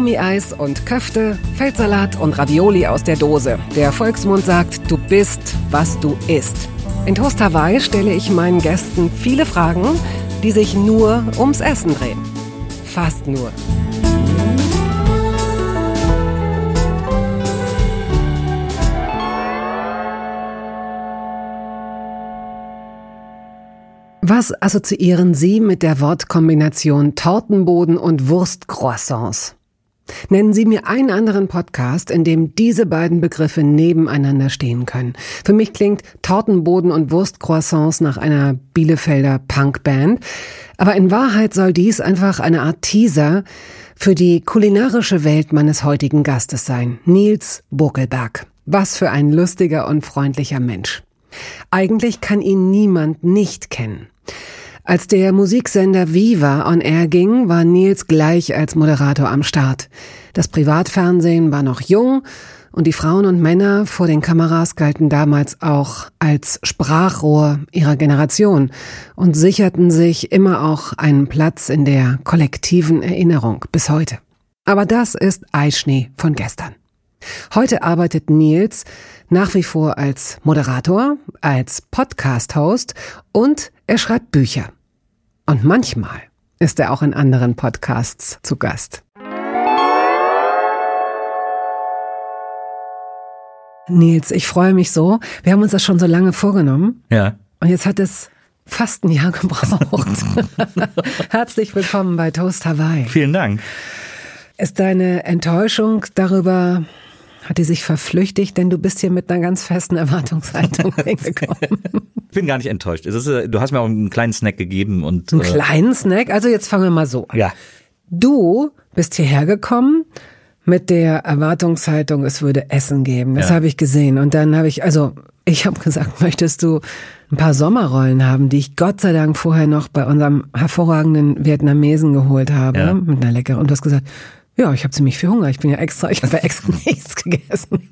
Gummieis und Köfte, Feldsalat und Ravioli aus der Dose. Der Volksmund sagt, du bist, was du isst. In Toast Hawaii stelle ich meinen Gästen viele Fragen, die sich nur ums Essen drehen. Fast nur. Was assoziieren Sie mit der Wortkombination Tortenboden und Wurstcroissants? Nennen Sie mir einen anderen Podcast, in dem diese beiden Begriffe nebeneinander stehen können. Für mich klingt Tortenboden und Wurstcroissants nach einer Bielefelder Punkband, aber in Wahrheit soll dies einfach eine Art Teaser für die kulinarische Welt meines heutigen Gastes sein, Nils Buckelberg. Was für ein lustiger und freundlicher Mensch. Eigentlich kann ihn niemand nicht kennen. Als der Musiksender Viva on Air ging, war Nils gleich als Moderator am Start. Das Privatfernsehen war noch jung und die Frauen und Männer vor den Kameras galten damals auch als Sprachrohr ihrer Generation und sicherten sich immer auch einen Platz in der kollektiven Erinnerung bis heute. Aber das ist Eischnee von gestern. Heute arbeitet Nils nach wie vor als Moderator, als Podcast-Host und er schreibt Bücher. Und manchmal ist er auch in anderen Podcasts zu Gast. Nils, ich freue mich so. Wir haben uns das schon so lange vorgenommen. Ja. Und jetzt hat es fast ein Jahr gebraucht. Herzlich willkommen bei Toast Hawaii. Vielen Dank. Ist deine Enttäuschung darüber hat die sich verflüchtigt, denn du bist hier mit einer ganz festen Erwartungshaltung hingekommen. Ich bin gar nicht enttäuscht. Ist, du hast mir auch einen kleinen Snack gegeben und. Einen äh, kleinen Snack? Also jetzt fangen wir mal so an. Ja. Du bist hierher gekommen mit der Erwartungshaltung, es würde Essen geben. Das ja. habe ich gesehen. Und dann habe ich, also ich habe gesagt, möchtest du ein paar Sommerrollen haben, die ich Gott sei Dank vorher noch bei unserem hervorragenden Vietnamesen geholt habe, ja. mit einer leckeren. Und du hast gesagt, ja, ich habe ziemlich viel Hunger. Ich bin ja extra, ich habe ja extra nichts gegessen.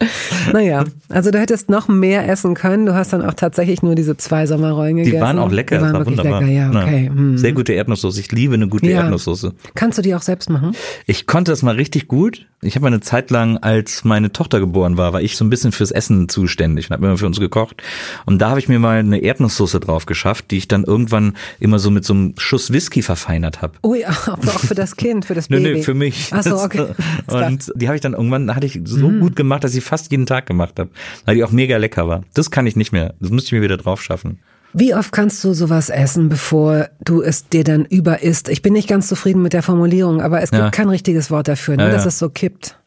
naja, also du hättest noch mehr essen können. Du hast dann auch tatsächlich nur diese zwei Sommerrollen gegessen. Die waren auch lecker, die waren das war wunderbar. Lecker. Ja, okay. Hm. Sehr gute Erdnusssoße. Ich liebe eine gute ja. Erdnusssoße. Kannst du die auch selbst machen? Ich konnte das mal richtig gut. Ich habe eine Zeit lang, als meine Tochter geboren war, war ich so ein bisschen fürs Essen zuständig und habe immer für uns gekocht. Und da habe ich mir mal eine Erdnusssoße drauf geschafft, die ich dann irgendwann immer so mit so einem Schuss Whisky verfeinert habe. Ui, aber auch für das Kind, für das Baby. Nö, nö, für mich. Ach so, okay. Und die habe ich dann irgendwann, hatte ich so mm. gut gemacht, dass ich fast jeden Tag gemacht habe, weil die auch mega lecker war. Das kann ich nicht mehr. Das müsste ich mir wieder drauf schaffen. Wie oft kannst du sowas essen, bevor du es dir dann über isst? Ich bin nicht ganz zufrieden mit der Formulierung, aber es gibt ja. kein richtiges Wort dafür, ne, ja, dass es so kippt.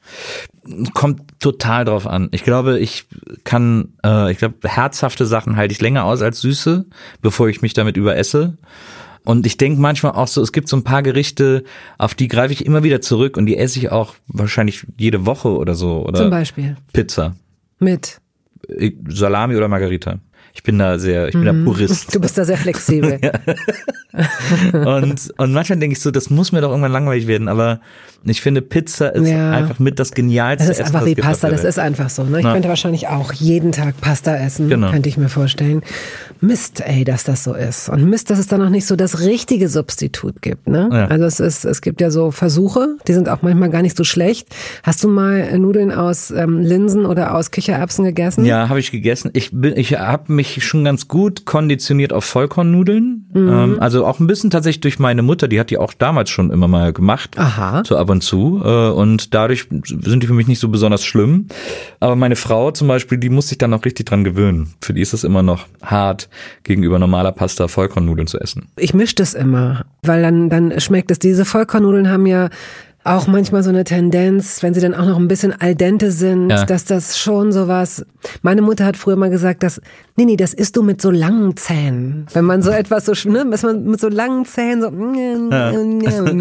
Kommt total drauf an. Ich glaube, ich kann, äh, ich glaube, herzhafte Sachen halte ich länger aus als süße, bevor ich mich damit überesse. Und ich denke manchmal auch so, es gibt so ein paar Gerichte, auf die greife ich immer wieder zurück und die esse ich auch wahrscheinlich jede Woche oder so. Oder Zum Beispiel. Pizza. Mit? Salami oder Margarita. Ich bin da sehr, ich bin da mhm. Purist. Du bist da sehr flexibel. und, und manchmal denke ich so, das muss mir doch irgendwann langweilig werden, aber ich finde Pizza ist ja. einfach mit das genialste. Das ist Essen, einfach wie Pasta, das ist einfach so. Ne? Ich Na. könnte wahrscheinlich auch jeden Tag Pasta essen, genau. könnte ich mir vorstellen. Mist, ey, dass das so ist. Und Mist, dass es da noch nicht so das richtige Substitut gibt. Ne? Ja. Also es ist, es gibt ja so Versuche, die sind auch manchmal gar nicht so schlecht. Hast du mal Nudeln aus ähm, Linsen oder aus Kichererbsen gegessen? Ja, habe ich gegessen. Ich bin, ich habe mich schon ganz gut konditioniert auf Vollkornnudeln. Mhm. Ähm, also auch ein bisschen tatsächlich durch meine Mutter, die hat die auch damals schon immer mal gemacht. Aha. So, aber und zu äh, und dadurch sind die für mich nicht so besonders schlimm. Aber meine Frau zum Beispiel, die muss sich dann noch richtig dran gewöhnen. Für die ist es immer noch hart, gegenüber normaler Pasta Vollkornnudeln zu essen. Ich mische das immer, weil dann, dann schmeckt es. Diese Vollkornnudeln haben ja auch manchmal so eine Tendenz, wenn sie dann auch noch ein bisschen al dente sind, ja. dass das schon sowas. Meine Mutter hat früher mal gesagt, dass nee, nee, das isst du mit so langen Zähnen. Wenn man so etwas so, ne, dass man mit so langen Zähnen so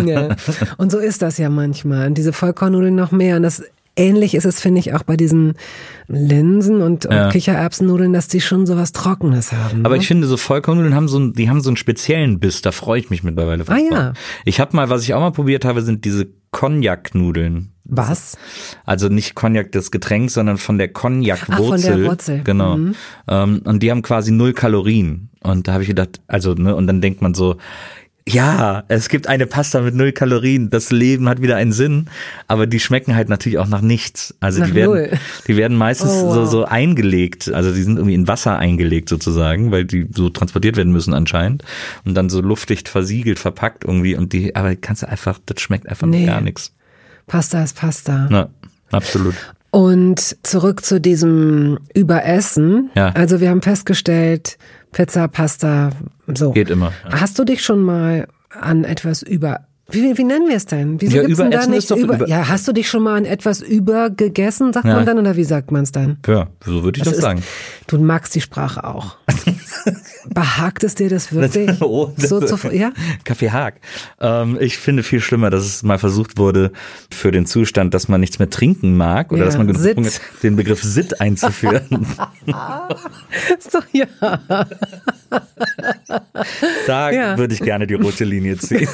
ja. und so ist das ja manchmal. Und diese Vollkornnudeln noch mehr. Und das ähnlich ist es, finde ich, auch bei diesen Linsen und, ja. und Kichererbsennudeln, dass die schon sowas Trockenes haben. Aber ne? ich finde, so Vollkornnudeln haben so, einen, die haben so einen speziellen Biss. Da freue ich mich mittlerweile. Ah ja. Ich habe mal, was ich auch mal probiert habe, sind diese Cognac-Nudeln. Was? Also nicht Cognac das Getränk, sondern von der Cognac-Wurzel. von der Wurzel. Genau. Mhm. Ähm, und die haben quasi null Kalorien. Und da habe ich gedacht, also, ne, und dann denkt man so, Ja, es gibt eine Pasta mit null Kalorien. Das Leben hat wieder einen Sinn, aber die schmecken halt natürlich auch nach nichts. Also Nach die werden, null. die werden meistens Oh, wow. so, so eingelegt. Also die sind irgendwie in Wasser eingelegt sozusagen, weil die so transportiert werden müssen anscheinend und dann so luftdicht versiegelt, verpackt irgendwie und die, aber kannst du einfach, das schmeckt einfach Nee. gar nichts. Pasta ist Pasta. Na, absolut. Und zurück zu diesem Überessen. Ja. Also wir haben festgestellt, Pizza, Pasta, so. Geht immer. Hast du dich schon mal an etwas über wie, wie nennen wir es denn? Wieso Ja, gibt's denn da nicht über, über- Ja, hast du dich schon mal an etwas übergegessen, sagt Ja. man dann, oder wie sagt man es dann? Ja, so würde ich das, ist, sagen. Du magst die Sprache auch. Behagt es dir das wirklich? Oh, das- so zu, ja? Kaffee Haag. Ähm, ich finde viel schlimmer, dass es mal versucht wurde, für den Zustand, dass man nichts mehr trinken mag oder Ja, dass man gezwungen ist, den Begriff Sit einzuführen. Ist doch, ja. da Ja. würde ich gerne die rote Linie ziehen.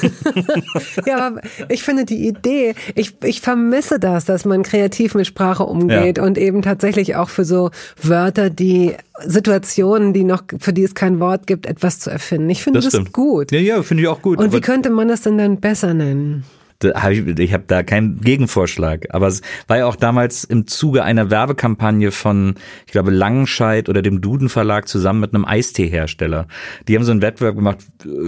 Ja, aber ich finde die Idee, ich, ich vermisse das, dass man kreativ mit Sprache umgeht und eben tatsächlich auch für so Wörter, die Situationen, die noch, für die es kein Wort gibt, etwas zu erfinden. Ich finde Das das, gut. Ja, ja, finde ich auch gut. Und wie könnte man das denn dann besser nennen? hab ich ich habe da keinen Gegenvorschlag. Aber es war ja auch damals im Zuge einer Werbekampagne von, ich glaube, Langenscheid oder dem Duden Verlag zusammen mit einem Eisteehersteller. Die haben so einen Wettbewerb gemacht,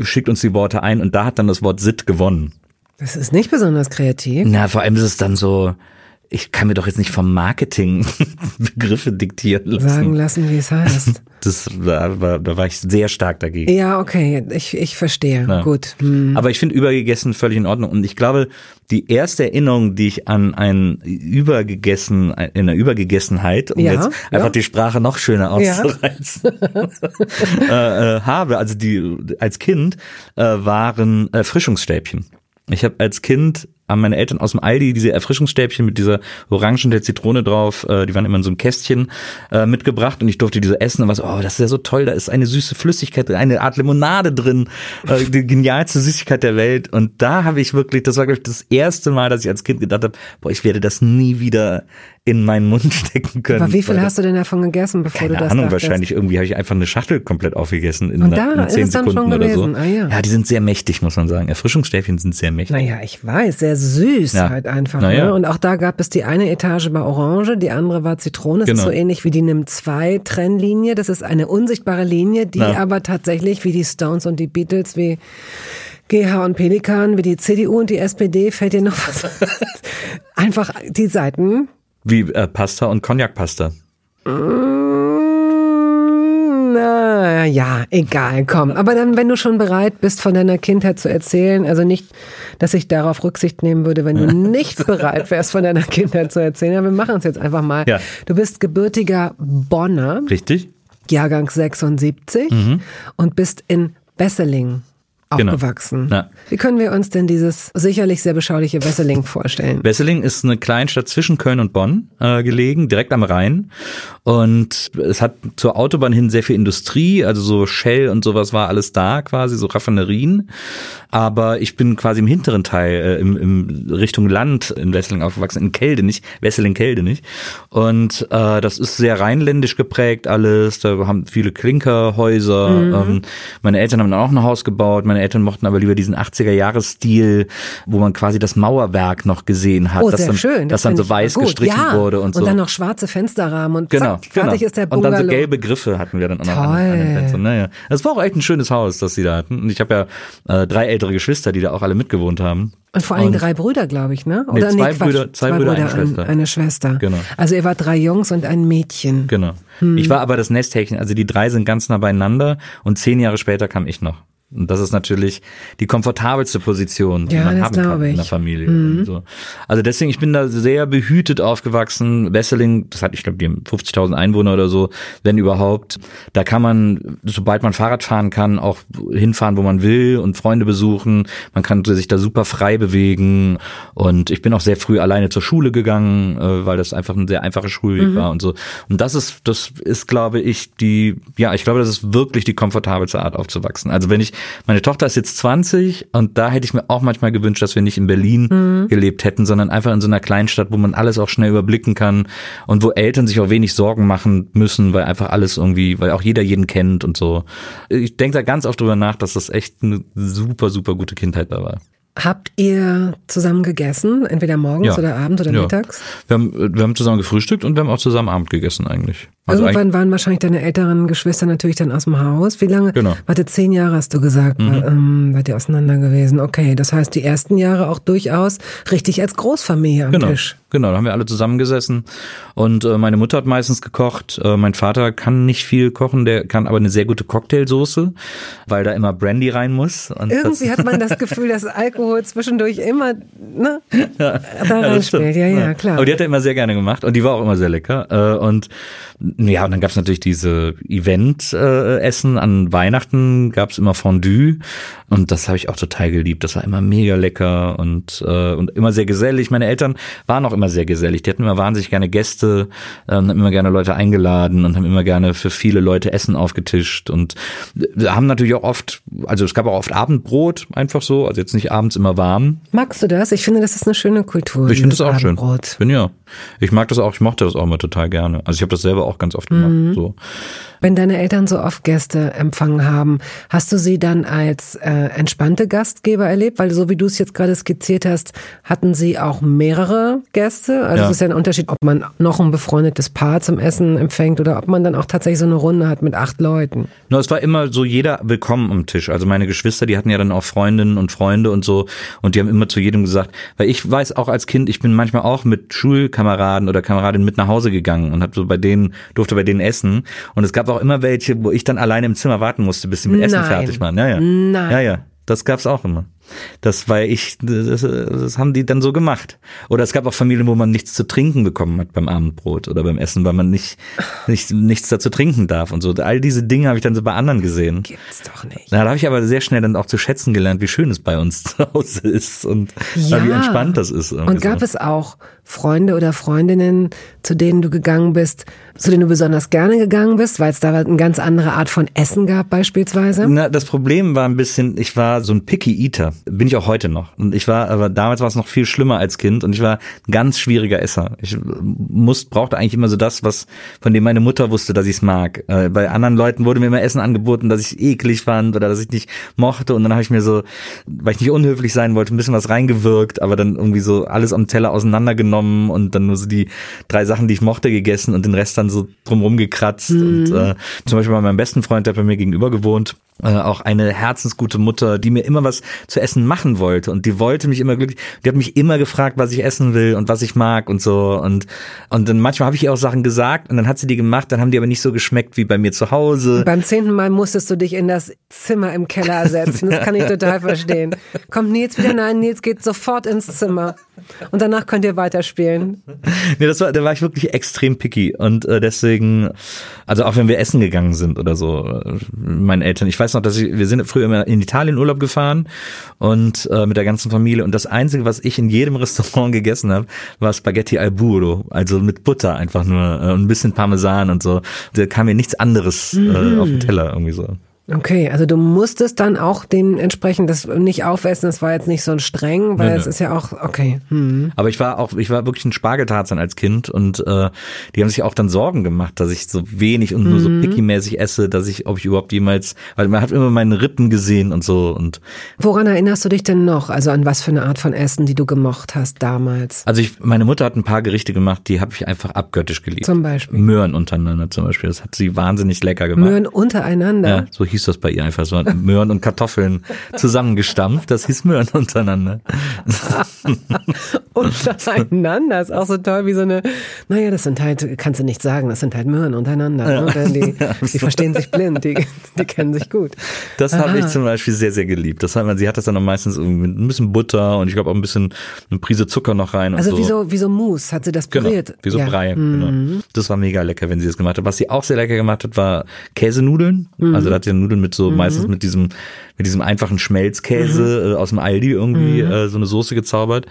schickt uns die Worte ein und da hat dann das Wort Sit gewonnen. Das ist nicht besonders kreativ. Na, vor allem ist es dann so, ich kann mir doch jetzt nicht vom Marketing Begriffe diktieren lassen. Sagen lassen, wie es heißt. Das war, war, da war ich sehr stark dagegen. ja, okay, ich, ich verstehe. Ja. Gut. Hm. Aber ich finde übergegessen völlig in Ordnung. Und ich glaube, die erste Erinnerung, die ich an ein Übergegessen, in einer Übergegessenheit, um Ja, jetzt ja. einfach die Sprache noch schöner Ja. auszureizen, äh, äh, habe, also die als Kind, äh, waren Erfrischungsstäbchen. Ich habe als Kind haben meine Eltern aus dem Aldi diese Erfrischungsstäbchen mit dieser Orange und der Zitrone drauf, äh, die waren immer in so einem Kästchen äh, mitgebracht und ich durfte diese essen und war so, oh, das ist ja so toll, da ist eine süße Flüssigkeit drin, eine Art Limonade drin, äh, die genialste Süßigkeit der Welt und da habe ich wirklich, das war glaube ich das erste Mal, dass ich als Kind gedacht habe, boah, ich werde das nie wieder in meinen Mund stecken können. Aber wie viel hast du denn davon gegessen, bevor keine du das Ahnung, dachtest? wahrscheinlich irgendwie habe ich einfach eine Schachtel komplett aufgegessen in, Und da in zehn ist es dann schon Sekunden oder so. Ah, ja. die sind sehr mächtig, muss man sagen. Erfrischungsstäbchen sind sehr mächtig. Naja, ich weiß, sehr süß Ja. halt einfach. Ne? Und auch da gab es die eine Etage war Orange, die andere war Zitrone. Das ist Genau. so ähnlich wie die NIM-2-Trennlinie. Das ist eine unsichtbare Linie, die Ja. aber tatsächlich wie die Stones und die Beatles, wie GH und Pelikan, wie die CDU und die SPD, fällt dir noch was? Einfach die Seiten Wie äh, Pasta und Cognac-Pasta. Mm, Na ja, egal, komm. Aber dann, wenn du schon bereit bist, von deiner Kindheit zu erzählen, also nicht, dass ich darauf Rücksicht nehmen würde, wenn du nicht bereit wärst, von deiner Kindheit zu erzählen. Aber wir machen es jetzt einfach mal. Ja. Du bist gebürtiger Bonner, Richtig? Jahrgang 76 und bist in Genau. aufgewachsen. Ja. Wie können wir uns denn dieses sicherlich sehr beschauliche Besseling vorstellen? Wesseling ist eine Kleinstadt zwischen Köln und Bonn äh, gelegen, direkt am Rhein. Und es hat zur Autobahn hin sehr viel Industrie, also so Shell und sowas war alles da quasi, so Raffinerien. Aber ich bin quasi im hinteren Teil, äh, im, im Richtung Land in Wesseling aufgewachsen, in Kelde nicht, Wesseling-Kelde nicht. Und äh, das ist sehr rheinländisch geprägt alles, da haben viele Klinkerhäuser. Ähm, meine Eltern haben dann auch ein Haus gebaut, meine Eltern mochten aber lieber diesen 80er-Jahres-Stil, wo man quasi das Mauerwerk noch gesehen hat, Oh, das sehr dann, schön. das dann find so weiß gestrichen ja. wurde und so. Und dann noch schwarze Fensterrahmen und Genau, zack, fertig genau. ist der Und Bungalow. dann so gelbe Griffe hatten wir dann auch noch an, an den Fenstern. Naja. Das war auch echt ein schönes Haus, das sie da hatten. Und ich habe ja äh, drei ältere Geschwister, die da auch alle mitgewohnt haben. Und vor allem Und- drei Brüder, glaube ich, ne? Nee, zwei Quatsch. Brüder- zwei Brüder, eine ein- Schwester. Eine Schwester. Genau. Also ihr wart drei Jungs und ein Mädchen. Genau. Hm. Ich war aber das Nesthäkchen, also die drei sind ganz nah beieinander und zehn Jahre später kam ich noch. Und das ist natürlich die komfortabelste Position, die Ja, man haben kann in der. Familie. Und So. Also deswegen, ich bin da sehr behütet aufgewachsen. Wesseling, das hat, ich glaube, die haben 50.000 Einwohner oder so, wenn überhaupt. Da kann man, sobald man Fahrrad fahren kann, auch hinfahren, wo man will und Freunde besuchen. Man kann sich da super frei bewegen. Und ich bin auch sehr früh alleine zur Schule gegangen, äh, weil das einfach ein sehr einfacher Schulweg war und so. Und das ist, das ist, glaube ich, die, ja, ich glaube, das ist wirklich die komfortabelste Art aufzuwachsen. Also wenn ich meine Tochter ist jetzt 20 und da hätte ich mir auch manchmal gewünscht, dass wir nicht in Berlin mhm. gelebt hätten, sondern einfach in so einer Kleinstadt, wo man alles auch schnell überblicken kann und wo Eltern sich auch wenig Sorgen machen müssen, weil einfach alles irgendwie, weil auch jeder jeden kennt und so. Ich denke da ganz oft drüber nach, dass das echt eine super, super gute Kindheit da war. Habt ihr zusammen gegessen, entweder morgens ja. oder abends oder ja. mittags? Wir haben, wir haben zusammen gefrühstückt und wir haben auch zusammen Abend gegessen eigentlich. Also Irgendwann waren wahrscheinlich deine älteren Geschwister natürlich dann aus dem Haus. Wie lange? Genau. Warte, zehn Jahre hast du gesagt, mhm. ähm, seid ihr auseinander gewesen. Okay, das heißt die ersten Jahre auch durchaus richtig als Großfamilie am genau. Tisch. Genau, da haben wir alle zusammengesessen und äh, meine Mutter hat meistens gekocht. Äh, mein Vater kann nicht viel kochen, der kann aber eine sehr gute Cocktailsoße, weil da immer Brandy rein muss. Irgendwie hat man das Gefühl, dass Alkohol zwischendurch immer ne, ja, da reinspielt. Ja, ja, klar. Aber die hat er immer sehr gerne gemacht und die war auch immer sehr lecker. Äh, und ja, und dann gab's natürlich diese Event-Essen. Äh, An Weihnachten gab's immer Fondue und das habe ich auch total geliebt. Das war immer mega lecker und, äh, und immer sehr gesellig. Meine Eltern waren auch immer sehr gesellig. Die hatten immer wahnsinnig gerne Gäste, äh, haben immer gerne Leute eingeladen und haben immer gerne für viele Leute Essen aufgetischt und haben natürlich auch oft, also es gab auch oft Abendbrot, einfach so, also jetzt nicht abends immer warm. Magst du das? Ich finde, das ist eine schöne Kultur. Ich finde das auch Abendbrot. schön. Bin ja. Ich mag das auch, ich mochte das auch immer total gerne. Also ich habe das selber auch ganz oft gemacht. Mhm. So. Wenn deine Eltern so oft Gäste empfangen haben, hast du sie dann als äh, entspannte Gastgeber erlebt? Weil so wie du es jetzt gerade skizziert hast, hatten sie auch mehrere Gäste. Also ja. es ist ja ein Unterschied, ob man noch ein befreundetes Paar zum Essen empfängt oder ob man dann auch tatsächlich so eine Runde hat mit acht Leuten. No, es war immer so jeder willkommen am Tisch. Also meine Geschwister, die hatten ja dann auch Freundinnen und Freunde und so und die haben immer zu jedem gesagt, weil ich weiß auch als Kind, ich bin manchmal auch mit Schulkameraden oder Kameradinnen mit nach Hause gegangen und habe so bei denen durfte bei denen essen und es gab auch immer welche, wo ich dann alleine im Zimmer warten musste, bis sie mit Nein. Essen fertig waren. Ja, ja. Nein. Ja, ja. Das gab's auch immer. Das war ich, das, das haben die dann so gemacht. Oder es gab auch Familien, wo man nichts zu trinken bekommen hat beim Abendbrot oder beim Essen, weil man nicht, nicht nichts dazu trinken darf und so. All diese Dinge habe ich dann so bei anderen gesehen. Gibt's doch nicht. Da habe ich aber sehr schnell dann auch zu schätzen gelernt, wie schön es bei uns zu Hause ist und ja. wie entspannt das ist. Und gab so. es auch Freunde oder Freundinnen, zu denen du gegangen bist, zu denen du besonders gerne gegangen bist, weil es da eine ganz andere Art von Essen gab beispielsweise? Na, das Problem war ein bisschen, ich war so ein Picky Eater. Bin ich auch heute noch. Und ich war, aber damals war es noch viel schlimmer als Kind und ich war ein ganz schwieriger Esser. Ich muss, brauchte eigentlich immer so das, was, von dem meine Mutter wusste, dass ich es mag. Äh, bei anderen Leuten wurde mir immer Essen angeboten, dass ich eklig fand oder dass ich nicht mochte und dann habe ich mir so, weil ich nicht unhöflich sein wollte, ein bisschen was reingewirkt, aber dann irgendwie so alles am Teller auseinandergenommen und dann nur so die drei Sachen, die ich mochte, gegessen und den Rest dann so drumrum gekratzt. Mhm. Und äh, zum Beispiel bei meinem besten Freund, der bei mir gegenüber gewohnt, äh, auch eine herzensgute Mutter, die mir immer was zu essen machen wollte und die wollte mich immer glücklich. Die hat mich immer gefragt, was ich essen will und was ich mag und so und und dann manchmal habe ich ihr auch Sachen gesagt und dann hat sie die gemacht, dann haben die aber nicht so geschmeckt wie bei mir zu Hause. Beim zehnten Mal musstest du dich in das Zimmer im Keller setzen. Das kann ich total verstehen. Kommt Nils wieder? Nein, Nils geht sofort ins Zimmer. Und danach könnt ihr weiterspielen. nee, das war, da war ich wirklich extrem picky. Und äh, deswegen, also auch wenn wir essen gegangen sind oder so, äh, meinen Eltern, ich weiß noch, dass ich, wir sind früher immer in Italien Urlaub gefahren und äh, mit der ganzen Familie. Und das Einzige, was ich in jedem Restaurant gegessen habe, war Spaghetti al burro, also mit Butter einfach nur äh, ein bisschen Parmesan und so. Da kam mir nichts anderes äh, mhm. auf den Teller irgendwie so. Okay, also du musstest dann auch dementsprechend das nicht aufessen, das war jetzt nicht so streng, weil es ist ja auch, okay. Hm. Aber ich war auch, ich war wirklich ein Spargeltarzan als Kind und äh, die haben sich auch dann Sorgen gemacht, dass ich so wenig und nur so mhm. picky-mäßig esse, dass ich, ob ich überhaupt jemals, weil man hat immer meine Rippen gesehen und so und. Woran erinnerst du dich denn noch? Also an was für eine Art von Essen, die du gemocht hast damals? Also ich, meine Mutter hat ein paar Gerichte gemacht, die habe ich einfach abgöttisch geliebt. Zum Beispiel? Möhren untereinander zum Beispiel, das hat sie wahnsinnig lecker gemacht. Möhren untereinander? Ja, so hieß hieß das bei ihr einfach so Möhren und Kartoffeln zusammengestampft. Das hieß Möhren untereinander. untereinander ist auch so toll wie so eine, naja, das sind halt, kannst du nicht sagen, das sind halt Möhren untereinander. Ja. Ne? Die, die verstehen sich blind, die, die kennen sich gut. Das habe ich zum Beispiel sehr, sehr geliebt. Das hat man, sie hat das dann auch meistens mit ein bisschen Butter und ich glaube auch ein bisschen eine Prise Zucker noch rein. Also so. wie so, wie so Mousse hat sie das genau, püriert. Genau, wie so ja. Brei. Mhm. Genau. Das war mega lecker, wenn sie das gemacht hat. Was sie auch sehr lecker gemacht hat, war Käsenudeln. Mhm. Also da hat sie Nudeln mit so, mhm. meistens mit diesem, mit diesem einfachen Schmelzkäse mhm. äh, aus dem Aldi irgendwie mhm. äh, so eine Soße gezaubert.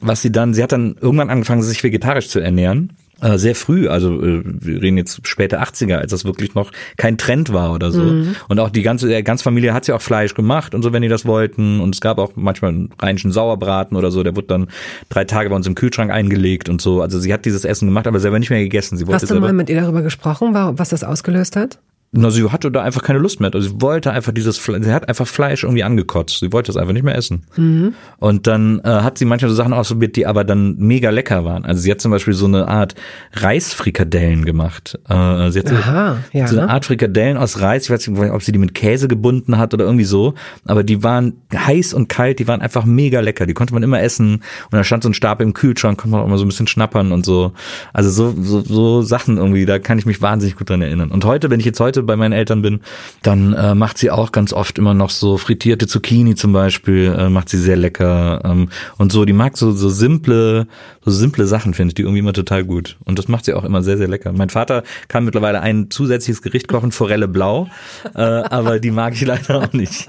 Was sie dann, sie hat dann irgendwann angefangen, sich vegetarisch zu ernähren äh, sehr früh, also äh, wir reden jetzt späte 80er, als das wirklich noch kein Trend war oder so. Mhm. Und auch die ganze, der ganze Familie hat ja auch Fleisch gemacht und so, wenn die das wollten. Und es gab auch manchmal einen rheinischen Sauerbraten oder so, der wurde dann drei Tage bei uns im Kühlschrank eingelegt und so. Also sie hat dieses Essen gemacht, aber selber nicht mehr gegessen. Sie wollte Hast du mal mit ihr darüber gesprochen, was das ausgelöst hat? Na, sie hatte da einfach keine Lust mehr. Also sie wollte einfach dieses, Fleisch, sie hat einfach Fleisch irgendwie angekotzt. Sie wollte es einfach nicht mehr essen. Mhm. Und dann äh, hat sie manchmal so Sachen ausprobiert, die aber dann mega lecker waren. Also sie hat zum Beispiel so eine Art Reisfrikadellen gemacht. Äh, sie hat so, Aha, ja, so eine ne? Art Frikadellen aus Reis. Ich weiß nicht, ob sie die mit Käse gebunden hat oder irgendwie so. Aber die waren heiß und kalt, die waren einfach mega lecker. Die konnte man immer essen. Und da stand so ein Stab im Kühlschrank, konnte man auch immer so ein bisschen schnappern und so. Also so, so, so Sachen irgendwie, da kann ich mich wahnsinnig gut dran erinnern. Und heute, wenn ich jetzt heute bei meinen Eltern bin, dann äh, macht sie auch ganz oft immer noch so frittierte Zucchini zum Beispiel, äh, macht sie sehr lecker ähm, und so. Die mag so so simple so simple Sachen finde ich die irgendwie immer total gut und das macht sie auch immer sehr sehr lecker. Mein Vater kann mittlerweile ein zusätzliches Gericht kochen, Forelle blau, äh, aber die mag ich leider auch nicht.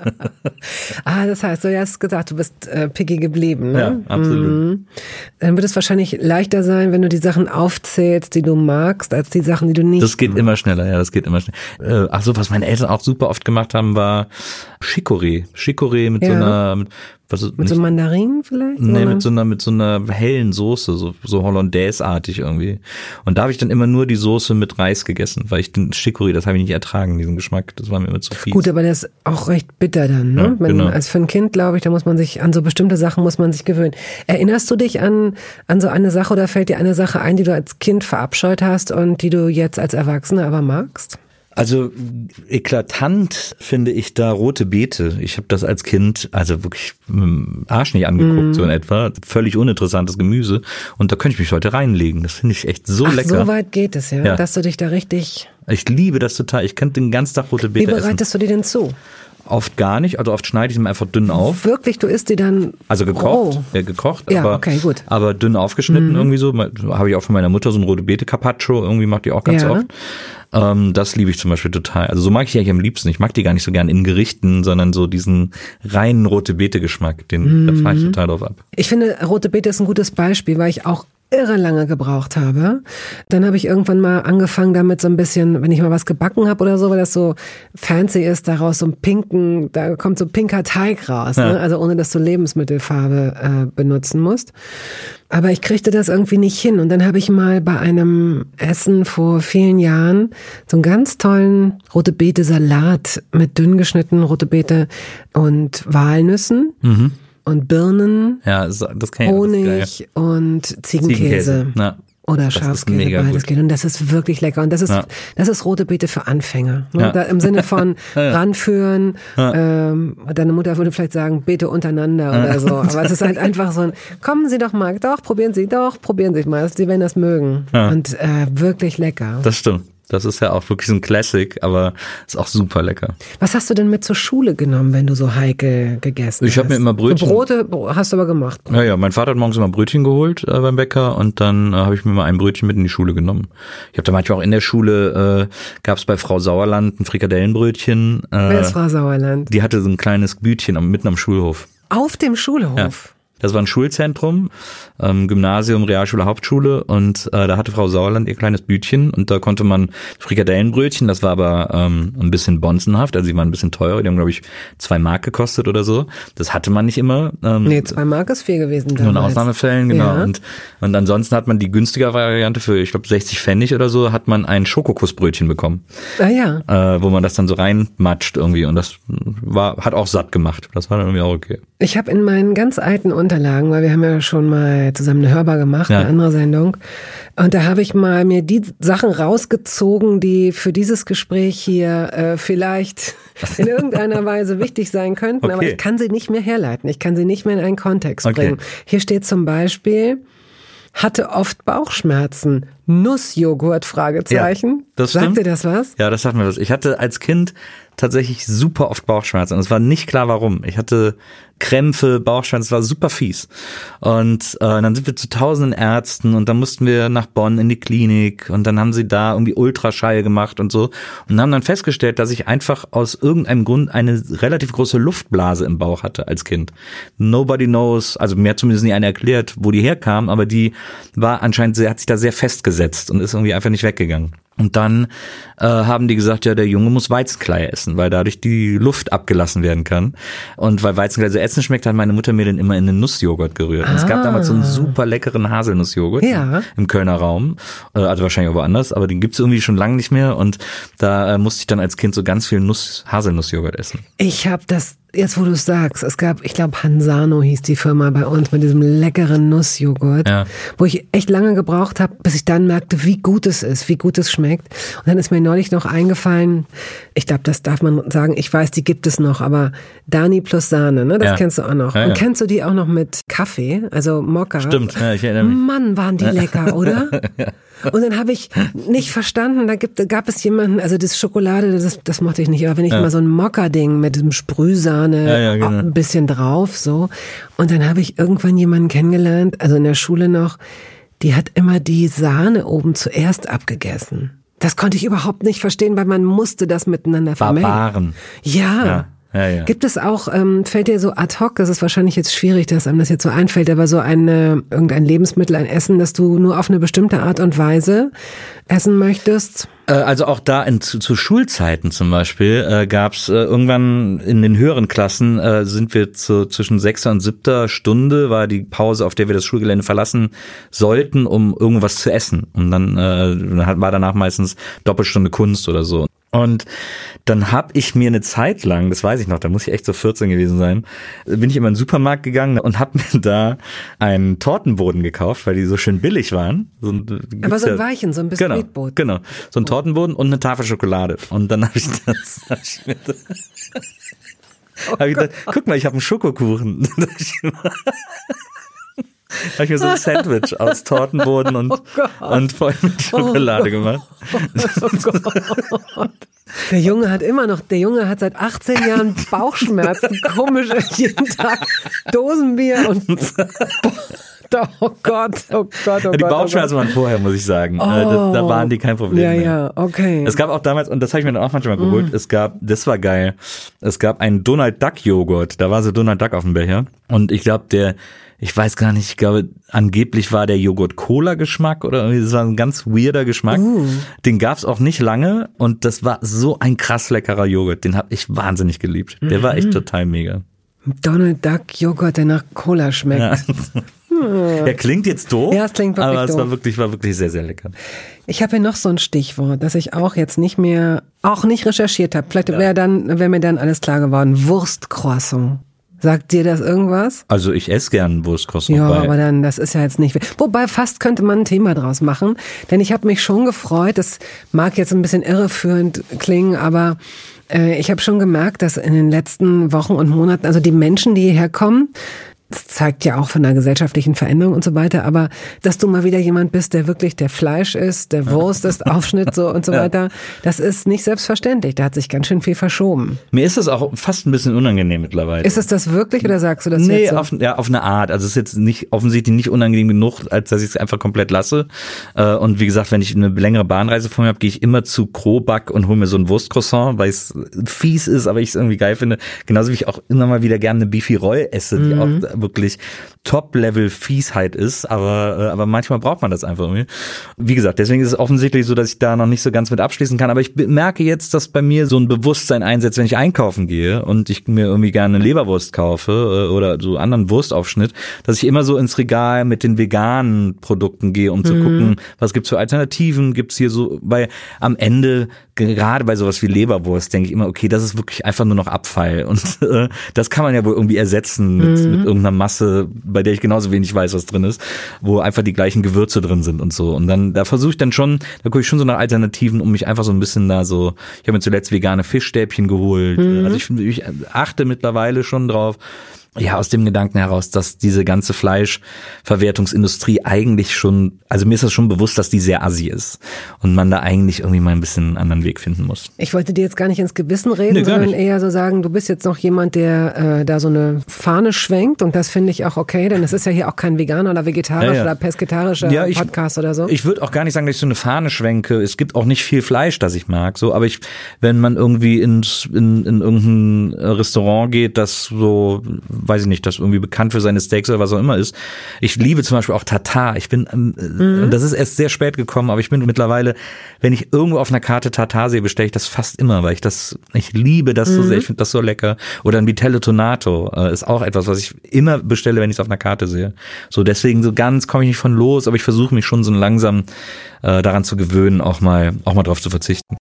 ah, das heißt, du hast gesagt, du bist äh, picky geblieben. Ne? Ja, absolut. Mhm. Dann wird es wahrscheinlich leichter sein, wenn du die Sachen aufzählst, die du magst, als die Sachen, die du nicht. Das geht immer schneller, ja, das geht immer schneller. Äh, ach so, was meine Eltern auch super oft gemacht haben, war Chicorée. Chicorée mit ja. so einer, mit, was ist, mit so Mandarinen vielleicht? Nee, mit so einer, mit so einer hellen Soße, so, so Hollandaise-artig irgendwie. Und da habe ich dann immer nur die Soße mit Reis gegessen, weil ich den Chicorée, das habe ich nicht ertragen, diesen Geschmack. Das war mir immer zu viel. Gut, aber das ist auch recht bitter dann, ne? Ja, Wenn, genau. Als für ein Kind, glaube ich, da muss man sich, an so bestimmte Sachen muss man sich gewöhnen. Erinnerst du dich an, an so eine Sache oder fällt dir eine Sache ein, die du als Kind verabscheut hast und die du jetzt als Erwachsener aber magst? Also eklatant finde ich da rote Beete. Ich habe das als Kind also wirklich mit dem Arsch nicht angeguckt, mm. so in etwa. Völlig uninteressantes Gemüse. Und da könnte ich mich heute reinlegen. Das finde ich echt so Ach, lecker. So weit geht es, ja? ja? Dass du dich da richtig. Ich liebe das total. Ich könnte den ganzen Tag rote Beete Wie bereitest essen. du die denn zu? Oft gar nicht, also oft schneide ich sie mir einfach dünn auf. Wirklich, du isst die dann Also gekocht, oh. ja, gekocht, ja, aber, okay, gut. aber dünn aufgeschnitten mhm. irgendwie so. Habe ich auch von meiner Mutter so ein rote Beete Carpaccio, irgendwie macht die auch ganz ja. oft. Ähm, das liebe ich zum Beispiel total. Also so mag ich die eigentlich am liebsten. Ich mag die gar nicht so gern in Gerichten, sondern so diesen reinen rote Beete Geschmack, den mhm. da fahre ich total drauf ab. Ich finde, rote Beete ist ein gutes Beispiel, weil ich auch irre lange gebraucht habe. Dann habe ich irgendwann mal angefangen damit so ein bisschen, wenn ich mal was gebacken habe oder so, weil das so fancy ist, daraus so ein pinken, da kommt so pinker Teig raus, ja. ne? also ohne dass du Lebensmittelfarbe äh, benutzen musst. Aber ich kriegte das irgendwie nicht hin. Und dann habe ich mal bei einem Essen vor vielen Jahren so einen ganz tollen rote Beete Salat mit dünn geschnittenen rote Beete und Walnüssen. Mhm und Birnen, ja, das kann ich, Honig und Ziegenkäse. Ziegenkäse. Ja. Oder Schafskäse, beides geht. Und das ist wirklich lecker. Und das ist, ja. das ist rote Beete für Anfänger. Ne? Ja. Da, Im Sinne von ranführen. Ähm, deine Mutter würde vielleicht sagen, Beete untereinander oder so. Aber es ist halt einfach so ein, kommen Sie doch mal, doch, probieren Sie, doch, probieren Sie mal. Sie werden das mögen. Und äh, wirklich lecker. Das stimmt. Das ist ja auch wirklich so ein Classic, aber ist auch super lecker. Was hast du denn mit zur Schule genommen, wenn du so heikel gegessen ich hast? Ich habe mir immer Brötchen. So Brote hast du aber gemacht. Ja, ja, mein Vater hat morgens immer Brötchen geholt äh, beim Bäcker und dann äh, habe ich mir mal ein Brötchen mit in die Schule genommen. Ich habe da manchmal auch in der Schule, äh, gab es bei Frau Sauerland ein Frikadellenbrötchen. Äh, Wer ist Frau Sauerland? Die hatte so ein kleines Bütchen mitten am Schulhof. Auf dem Schulhof? Ja. Das war ein Schulzentrum, ähm, Gymnasium, Realschule, Hauptschule und äh, da hatte Frau Sauerland ihr kleines Bütchen und da konnte man Frikadellenbrötchen, das war aber ähm, ein bisschen bonzenhaft, also die waren ein bisschen teurer, die haben glaube ich zwei Mark gekostet oder so. Das hatte man nicht immer. Ähm, nee, zwei Mark ist viel gewesen damals. Nur in Ausnahmefällen, genau. Ja. Und, und ansonsten hat man die günstige Variante für, ich glaube 60 Pfennig oder so, hat man ein Schokokussbrötchen bekommen. Ah ja. Äh, wo man das dann so reinmatscht irgendwie und das war hat auch satt gemacht. Das war dann irgendwie auch okay. Ich habe in meinen ganz alten Unterlagen, weil wir haben ja schon mal zusammen eine Hörbar gemacht, ja. eine andere Sendung. Und da habe ich mal mir die Sachen rausgezogen, die für dieses Gespräch hier äh, vielleicht in irgendeiner Weise wichtig sein könnten, okay. aber ich kann sie nicht mehr herleiten. Ich kann sie nicht mehr in einen Kontext okay. bringen. Hier steht zum Beispiel, hatte oft Bauchschmerzen. Nussjoghurt, Fragezeichen. Ja, das Sagt stimmt. dir das was? Ja, das sagt mir was. Ich hatte als Kind tatsächlich super oft Bauchschmerzen und es war nicht klar warum. Ich hatte Krämpfe, Bauchschmerzen, es war super fies. Und äh, dann sind wir zu tausenden Ärzten und dann mussten wir nach Bonn in die Klinik und dann haben sie da irgendwie Ultraschall gemacht und so und haben dann festgestellt, dass ich einfach aus irgendeinem Grund eine relativ große Luftblase im Bauch hatte als Kind. Nobody knows, also mir hat zumindest nie einer erklärt, wo die herkam, aber die war anscheinend hat sich da sehr festgesetzt und ist irgendwie einfach nicht weggegangen. Und dann äh, haben die gesagt, ja, der Junge muss Weizenkleie essen, weil dadurch die Luft abgelassen werden kann. Und weil Weizenkleie so ätzend schmeckt, hat meine Mutter mir dann immer in den Nussjoghurt gerührt. Ah. es gab damals so einen ah. super leckeren Haselnussjoghurt ja. im Kölner Raum, äh, also wahrscheinlich auch woanders, aber den gibt's irgendwie schon lange nicht mehr. Und da äh, musste ich dann als Kind so ganz viel Nuss, Haselnussjoghurt essen. Ich habe das jetzt wo du es sagst, es gab, ich glaube, Hansano hieß die Firma bei uns mit diesem leckeren Nussjoghurt, ja. wo ich echt lange gebraucht habe, bis ich dann merkte, wie gut es ist, wie gut es schmeckt. Und dann ist mir neulich noch eingefallen, ich glaube, das darf man sagen, ich weiß, die gibt es noch, aber Dani plus Sahne, ne, das ja. kennst du auch noch. Ja, Und kennst du die auch noch mit Kaffee, also Mokka? Stimmt, ja, ich erinnere mich. Mann, waren die lecker, oder? Und dann habe ich nicht verstanden, da gibt, gab es jemanden, also das Schokolade, das, das mochte ich nicht, aber wenn ich ja. mal so ein Mokka-Ding mit diesem Sprühsahne ja, ja, genau. ein bisschen drauf, so. Und dann habe ich irgendwann jemanden kennengelernt, also in der Schule noch, die hat immer die Sahne oben zuerst abgegessen. Das konnte ich überhaupt nicht verstehen, weil man musste das miteinander vermengen. Barbaren. Ja. Ja. Ja. Gibt es auch, ähm, fällt dir so ad hoc, das ist wahrscheinlich jetzt schwierig, dass einem das jetzt so einfällt, aber so eine, irgendein Lebensmittel, ein Essen, das du nur auf eine bestimmte Art und Weise essen möchtest? Äh, also auch da in, zu, zu Schulzeiten zum Beispiel äh, gab es äh, irgendwann in den höheren Klassen äh, sind wir zu, zwischen sechster und siebter Stunde war die Pause, auf der wir das Schulgelände verlassen sollten, um irgendwas zu essen. Und dann äh, war danach meistens Doppelstunde Kunst oder so. Und dann habe ich mir eine Zeit lang, das weiß ich noch, da muss ich echt so 14 gewesen sein, bin ich immer in den Supermarkt gegangen und habe mir da einen Tortenboden gekauft, weil die so schön billig waren. So, Aber so ein Weichen, so ein Biskuitboden. Genau, genau, so ein Tortenboden und eine Tafel Schokolade. Und dann habe ich das... Hab ich mir das oh hab ich gedacht, guck mal, ich habe einen Schokokuchen. habe ich mir so ein Sandwich aus Tortenboden und, oh und voll mit Schokolade oh gemacht. Oh der Junge hat immer noch, der Junge hat seit 18 Jahren Bauchschmerzen, komisch, jeden Tag Dosenbier und Oh Gott, oh Gott, oh Gott. Die oh Bauchschmerzen oh waren vorher, muss ich sagen. Oh. Da, da, waren die kein Problem. Ja, mehr. ja, okay. Es gab auch damals, und das habe ich mir dann auch manchmal mm. geholt, es gab, das war geil, es gab einen Donald Duck Joghurt. Da war so Donald Duck auf dem Becher. Und ich glaube, der, ich weiß gar nicht, ich glaube, angeblich war der Joghurt Cola Geschmack oder irgendwie, das war ein ganz weirder Geschmack. Uh. Den gab's auch nicht lange und das war so ein krass leckerer Joghurt, den habe ich wahnsinnig geliebt. Der mhm. war echt mhm. total mega. Donald Duck Joghurt, der nach Cola schmeckt. Ja. Der klingt jetzt doof, ja, es klingt wirklich aber es war wirklich, war wirklich sehr, sehr lecker. Ich habe hier noch so ein Stichwort, das ich auch jetzt nicht mehr, auch nicht recherchiert habe. Vielleicht ja. wäre dann, wäre mir dann alles klar geworden. Wurstcroissant. Sagt dir das irgendwas? Also ich esse gern Wurstcroissant. Ja, aber dann, das ist ja jetzt nicht. Wobei fast könnte man ein Thema draus machen, denn ich habe mich schon gefreut. Das mag jetzt ein bisschen irreführend klingen, aber äh, ich habe schon gemerkt, dass in den letzten Wochen und Monaten, also die Menschen, die hierher kommen, das zeigt ja auch von einer gesellschaftlichen Veränderung und so weiter, aber dass du mal wieder jemand bist, der wirklich der Fleisch ist, der Wurst ist, Aufschnitt so und so ja. weiter, das ist nicht selbstverständlich. Da hat sich ganz schön viel verschoben. Mir ist das auch fast ein bisschen unangenehm mittlerweile. Ist es das wirklich oder sagst du das nee, jetzt so? auf, ja, auf eine Art. Also es ist jetzt nicht offensichtlich nicht unangenehm genug, als dass ich es einfach komplett lasse. Äh, und wie gesagt, wenn ich eine längere Bahnreise vor mir habe, gehe ich immer zu Kroback und hole mir so ein Wurstcroissant, weil es fies ist, aber ich es irgendwie geil finde. Genauso wie ich auch immer mal wieder gerne eine Beefy Roll esse, die mhm. auch wirklich Top-Level-Fiesheit ist, aber, äh, aber manchmal braucht man das einfach irgendwie. Wie gesagt, deswegen ist es offensichtlich so, dass ich da noch nicht so ganz mit abschließen kann, aber ich merke jetzt, dass bei mir so ein Bewusstsein einsetzt, wenn ich einkaufen gehe und ich mir irgendwie gerne Leberwurst kaufe äh, oder so anderen Wurstaufschnitt, dass ich immer so ins Regal mit den veganen Produkten gehe, um mhm. zu gucken, was gibt's für Alternativen, gibt's hier so, weil am Ende gerade bei sowas wie Leberwurst denke ich immer, okay, das ist wirklich einfach nur noch Abfall und äh, das kann man ja wohl irgendwie ersetzen mit, mhm. mit irgendeiner Masse, bei der ich genauso wenig weiß, was drin ist, wo einfach die gleichen Gewürze drin sind und so. Und dann, da versuche ich dann schon, da gucke ich schon so nach Alternativen, um mich einfach so ein bisschen da so, ich habe mir zuletzt vegane Fischstäbchen geholt. Mhm. Also ich, ich achte mittlerweile schon drauf, ja, aus dem Gedanken heraus, dass diese ganze Fleischverwertungsindustrie eigentlich schon, also mir ist das schon bewusst, dass die sehr assi ist und man da eigentlich irgendwie mal ein bisschen einen anderen Weg finden muss. Ich wollte dir jetzt gar nicht ins Gewissen reden, nee, sondern nicht. eher so sagen, du bist jetzt noch jemand, der äh, da so eine Fahne schwenkt und das finde ich auch okay, denn es ist ja hier auch kein veganer oder vegetarisch ja, ja. oder pesketarischer ja, ich, Podcast oder so. Ich würde auch gar nicht sagen, dass ich so eine Fahne schwenke. Es gibt auch nicht viel Fleisch, das ich mag, so, aber ich, wenn man irgendwie ins, in, in irgendein Restaurant geht, das so weiß ich nicht, das irgendwie bekannt für seine Steaks oder was auch immer ist. Ich liebe zum Beispiel auch Tatar. Ich bin, ähm, mhm. das ist erst sehr spät gekommen, aber ich bin mittlerweile, wenn ich irgendwo auf einer Karte Tatar sehe, bestelle ich das fast immer, weil ich das, ich liebe das mhm. so sehr, ich finde das so lecker. Oder ein Vitello Tonato äh, ist auch etwas, was ich immer bestelle, wenn ich es auf einer Karte sehe. So deswegen so ganz komme ich nicht von los, aber ich versuche mich schon so langsam äh, daran zu gewöhnen, auch mal, auch mal drauf zu verzichten.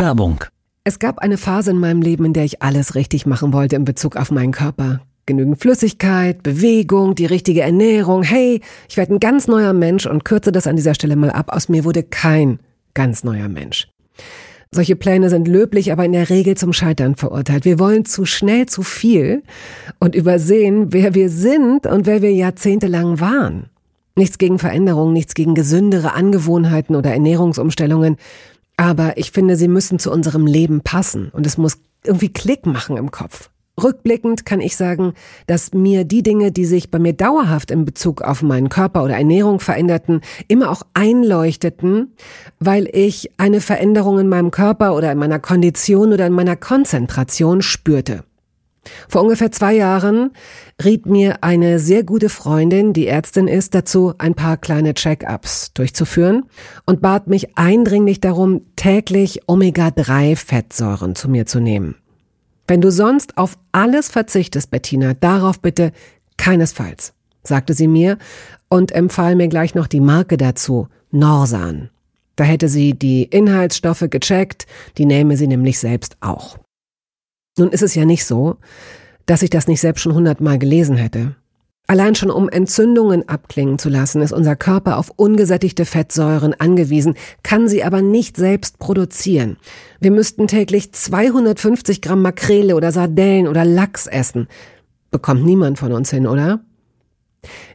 Werbung es gab eine Phase in meinem Leben, in der ich alles richtig machen wollte in Bezug auf meinen Körper. Genügend Flüssigkeit, Bewegung, die richtige Ernährung. Hey, ich werde ein ganz neuer Mensch und kürze das an dieser Stelle mal ab. Aus mir wurde kein ganz neuer Mensch. Solche Pläne sind löblich, aber in der Regel zum Scheitern verurteilt. Wir wollen zu schnell zu viel und übersehen, wer wir sind und wer wir jahrzehntelang waren. Nichts gegen Veränderungen, nichts gegen gesündere Angewohnheiten oder Ernährungsumstellungen. Aber ich finde, sie müssen zu unserem Leben passen und es muss irgendwie Klick machen im Kopf. Rückblickend kann ich sagen, dass mir die Dinge, die sich bei mir dauerhaft in Bezug auf meinen Körper oder Ernährung veränderten, immer auch einleuchteten, weil ich eine Veränderung in meinem Körper oder in meiner Kondition oder in meiner Konzentration spürte. Vor ungefähr zwei Jahren riet mir eine sehr gute Freundin, die Ärztin ist, dazu, ein paar kleine Check-ups durchzuführen und bat mich eindringlich darum, täglich Omega-3-Fettsäuren zu mir zu nehmen. Wenn du sonst auf alles verzichtest, Bettina, darauf bitte keinesfalls, sagte sie mir und empfahl mir gleich noch die Marke dazu, Norsan. Da hätte sie die Inhaltsstoffe gecheckt, die nähme sie nämlich selbst auch. Nun ist es ja nicht so, dass ich das nicht selbst schon hundertmal gelesen hätte. Allein schon um Entzündungen abklingen zu lassen, ist unser Körper auf ungesättigte Fettsäuren angewiesen, kann sie aber nicht selbst produzieren. Wir müssten täglich 250 Gramm Makrele oder Sardellen oder Lachs essen. Bekommt niemand von uns hin, oder?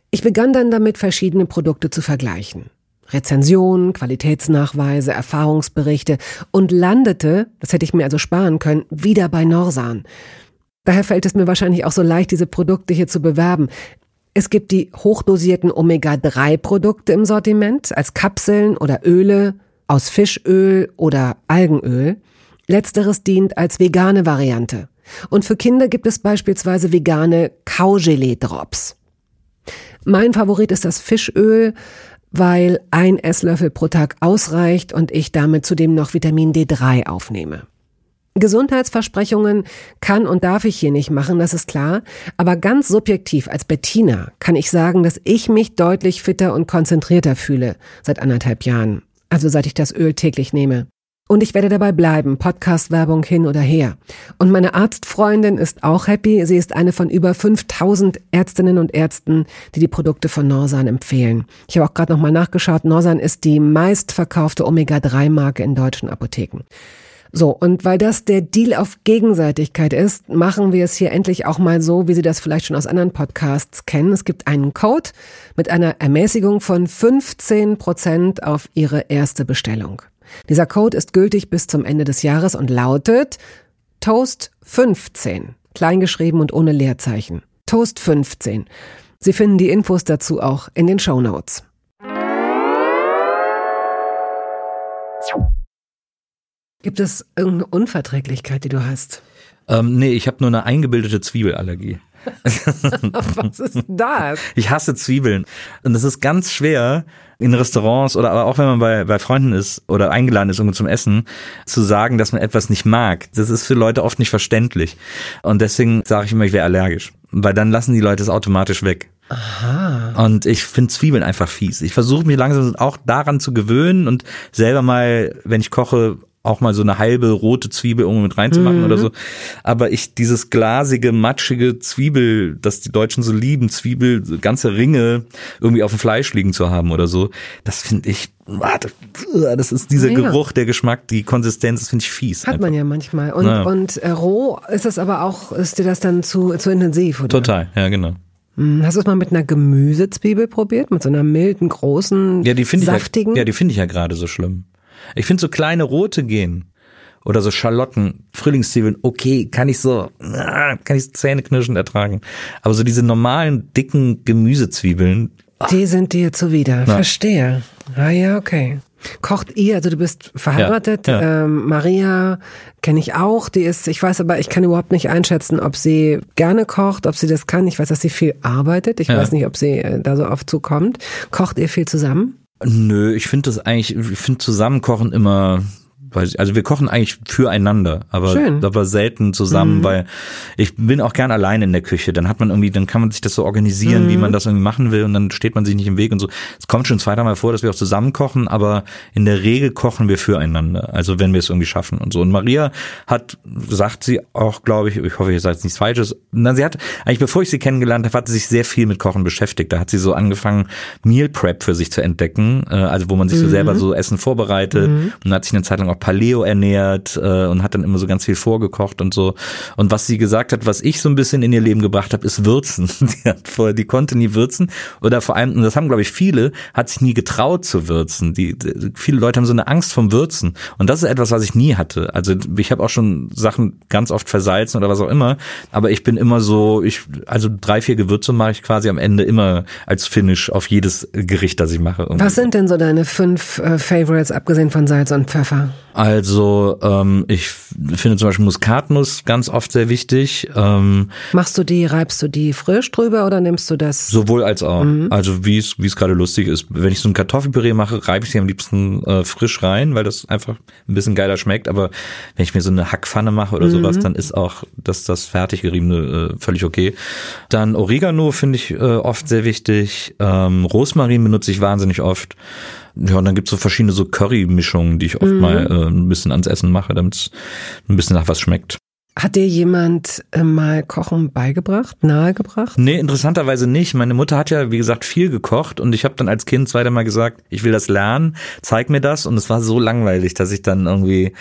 Ich begann dann damit, verschiedene Produkte zu vergleichen. Rezensionen, Qualitätsnachweise, Erfahrungsberichte und landete, das hätte ich mir also sparen können, wieder bei Norsan. Daher fällt es mir wahrscheinlich auch so leicht, diese Produkte hier zu bewerben. Es gibt die hochdosierten Omega-3-Produkte im Sortiment als Kapseln oder Öle aus Fischöl oder Algenöl. Letzteres dient als vegane Variante. Und für Kinder gibt es beispielsweise vegane Kaugelee-Drops. Mein Favorit ist das Fischöl, weil ein Esslöffel pro Tag ausreicht und ich damit zudem noch Vitamin D3 aufnehme. Gesundheitsversprechungen kann und darf ich hier nicht machen, das ist klar, aber ganz subjektiv als Bettina kann ich sagen, dass ich mich deutlich fitter und konzentrierter fühle seit anderthalb Jahren, also seit ich das Öl täglich nehme. Und ich werde dabei bleiben, Podcast-Werbung hin oder her. Und meine Arztfreundin ist auch happy. Sie ist eine von über 5000 Ärztinnen und Ärzten, die die Produkte von Norsan empfehlen. Ich habe auch gerade nochmal nachgeschaut. Norsan ist die meistverkaufte Omega-3-Marke in deutschen Apotheken. So, und weil das der Deal auf Gegenseitigkeit ist, machen wir es hier endlich auch mal so, wie Sie das vielleicht schon aus anderen Podcasts kennen. Es gibt einen Code mit einer Ermäßigung von 15 Prozent auf Ihre erste Bestellung. Dieser Code ist gültig bis zum Ende des Jahres und lautet Toast 15, kleingeschrieben und ohne Leerzeichen. Toast 15. Sie finden die Infos dazu auch in den Show Notes. Gibt es irgendeine Unverträglichkeit, die du hast? Ähm, nee, ich habe nur eine eingebildete Zwiebelallergie. Was ist das? Ich hasse Zwiebeln. Und das ist ganz schwer in Restaurants oder aber auch wenn man bei, bei Freunden ist oder eingeladen ist irgendwo zum Essen, zu sagen, dass man etwas nicht mag. Das ist für Leute oft nicht verständlich. Und deswegen sage ich immer, ich wäre allergisch. Weil dann lassen die Leute es automatisch weg. Aha. Und ich finde Zwiebeln einfach fies. Ich versuche mich langsam auch daran zu gewöhnen und selber mal, wenn ich koche, auch mal so eine halbe rote Zwiebel irgendwo mit reinzumachen mhm. oder so. Aber ich dieses glasige, matschige Zwiebel, das die Deutschen so lieben, Zwiebel, ganze Ringe irgendwie auf dem Fleisch liegen zu haben oder so, das finde ich, das ist dieser ja. Geruch, der Geschmack, die Konsistenz, das finde ich fies. Hat einfach. man ja manchmal. Und, ja. und äh, roh ist das aber auch, ist dir das dann zu, zu intensiv, oder? Total, ja, genau. Hm, hast du es mal mit einer Gemüsezwiebel probiert? Mit so einer milden, großen, ja, die saftigen? Ja, ja, die finde ich ja gerade so schlimm. Ich finde so kleine rote gehen oder so Schalotten, Frühlingszwiebeln, okay, kann ich so, kann ich zähneknirschend ertragen. Aber so diese normalen, dicken Gemüsezwiebeln. Ach. Die sind dir zuwider. Na. Verstehe. Ah ja, okay. Kocht ihr, also du bist verheiratet, ja, ja. Ähm, Maria kenne ich auch, die ist, ich weiß aber, ich kann überhaupt nicht einschätzen, ob sie gerne kocht, ob sie das kann. Ich weiß, dass sie viel arbeitet. Ich ja. weiß nicht, ob sie äh, da so oft zukommt. Kocht ihr viel zusammen? Nö, ich finde das eigentlich, ich finde Zusammenkochen immer also wir kochen eigentlich füreinander, aber, Schön. aber selten zusammen, mhm. weil ich bin auch gern allein in der Küche. Dann hat man irgendwie, dann kann man sich das so organisieren, mhm. wie man das irgendwie machen will und dann steht man sich nicht im Weg und so. Es kommt schon zweimal vor, dass wir auch zusammen kochen, aber in der Regel kochen wir füreinander. Also wenn wir es irgendwie schaffen und so. Und Maria hat, sagt sie auch, glaube ich, ich hoffe, ich sage jetzt nichts Falsches. Na, sie hat eigentlich, bevor ich sie kennengelernt habe, hat sie sich sehr viel mit Kochen beschäftigt. Da hat sie so angefangen, Meal Prep für sich zu entdecken, äh, also wo man sich mhm. so selber so Essen vorbereitet mhm. und hat sich eine Zeit lang auch Paleo ernährt äh, und hat dann immer so ganz viel vorgekocht und so. Und was sie gesagt hat, was ich so ein bisschen in ihr Leben gebracht habe, ist Würzen. Die, hat vorher, die konnte nie würzen oder vor allem, und das haben glaube ich viele, hat sich nie getraut zu würzen. Die, die, viele Leute haben so eine Angst vom Würzen und das ist etwas, was ich nie hatte. Also ich habe auch schon Sachen ganz oft versalzen oder was auch immer, aber ich bin immer so, ich also drei vier Gewürze mache ich quasi am Ende immer als Finish auf jedes Gericht, das ich mache. Was sind denn so deine fünf äh, Favorites abgesehen von Salz und Pfeffer? Also ähm, ich finde zum Beispiel Muskatnuss ganz oft sehr wichtig. Ähm, Machst du die, reibst du die frisch drüber oder nimmst du das? Sowohl als auch. Mhm. Also wie es wie es gerade lustig ist. Wenn ich so ein Kartoffelpüree mache, reibe ich sie am liebsten äh, frisch rein, weil das einfach ein bisschen geiler schmeckt. Aber wenn ich mir so eine Hackpfanne mache oder mhm. sowas, dann ist auch das das fertig geriebene äh, völlig okay. Dann Oregano finde ich äh, oft sehr wichtig. Ähm, Rosmarin benutze ich wahnsinnig oft. Ja, und dann gibt's so verschiedene so Curry-Mischungen, die ich oft mhm. mal äh, ein bisschen ans Essen mache, damit es ein bisschen nach was schmeckt. Hat dir jemand äh, mal Kochen beigebracht, nahegebracht? Nee, interessanterweise nicht. Meine Mutter hat ja, wie gesagt, viel gekocht und ich habe dann als Kind zweimal gesagt, ich will das lernen, zeig mir das und es war so langweilig, dass ich dann irgendwie,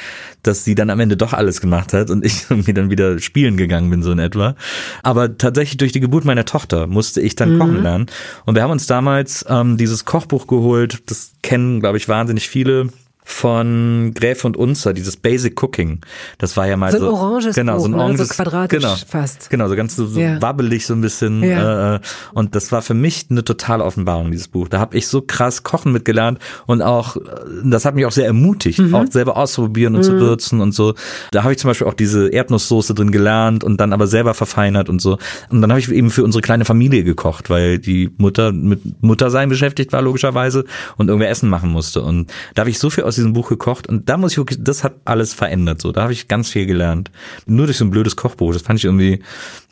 dass sie dann am Ende doch alles gemacht hat und ich irgendwie dann wieder spielen gegangen bin, so in etwa. Aber tatsächlich durch die Geburt meiner Tochter musste ich dann mhm. kochen lernen und wir haben uns damals ähm, dieses Kochbuch geholt, das kennen, glaube ich, wahnsinnig viele von Gräf und Unzer, dieses Basic Cooking. Das war ja mal so, so ein oranges genau, Buch, so ein ne? oranges, so quadratisch genau, fast. Genau, so ganz so, so ja. wabbelig so ein bisschen. Ja. Äh, und das war für mich eine totale Offenbarung, dieses Buch. Da habe ich so krass Kochen mitgelernt und auch, äh, das hat mich auch sehr ermutigt, mhm. auch selber auszuprobieren und mhm. zu würzen und so. Da habe ich zum Beispiel auch diese Erdnusssoße drin gelernt und dann aber selber verfeinert und so. Und dann habe ich eben für unsere kleine Familie gekocht, weil die Mutter mit Muttersein beschäftigt war, logischerweise, und irgendwer Essen machen musste. Und da habe ich so viel aus diesem Buch gekocht und da muss ich wirklich, das hat alles verändert. So, da habe ich ganz viel gelernt. Nur durch so ein blödes Kochbuch. Das fand ich irgendwie,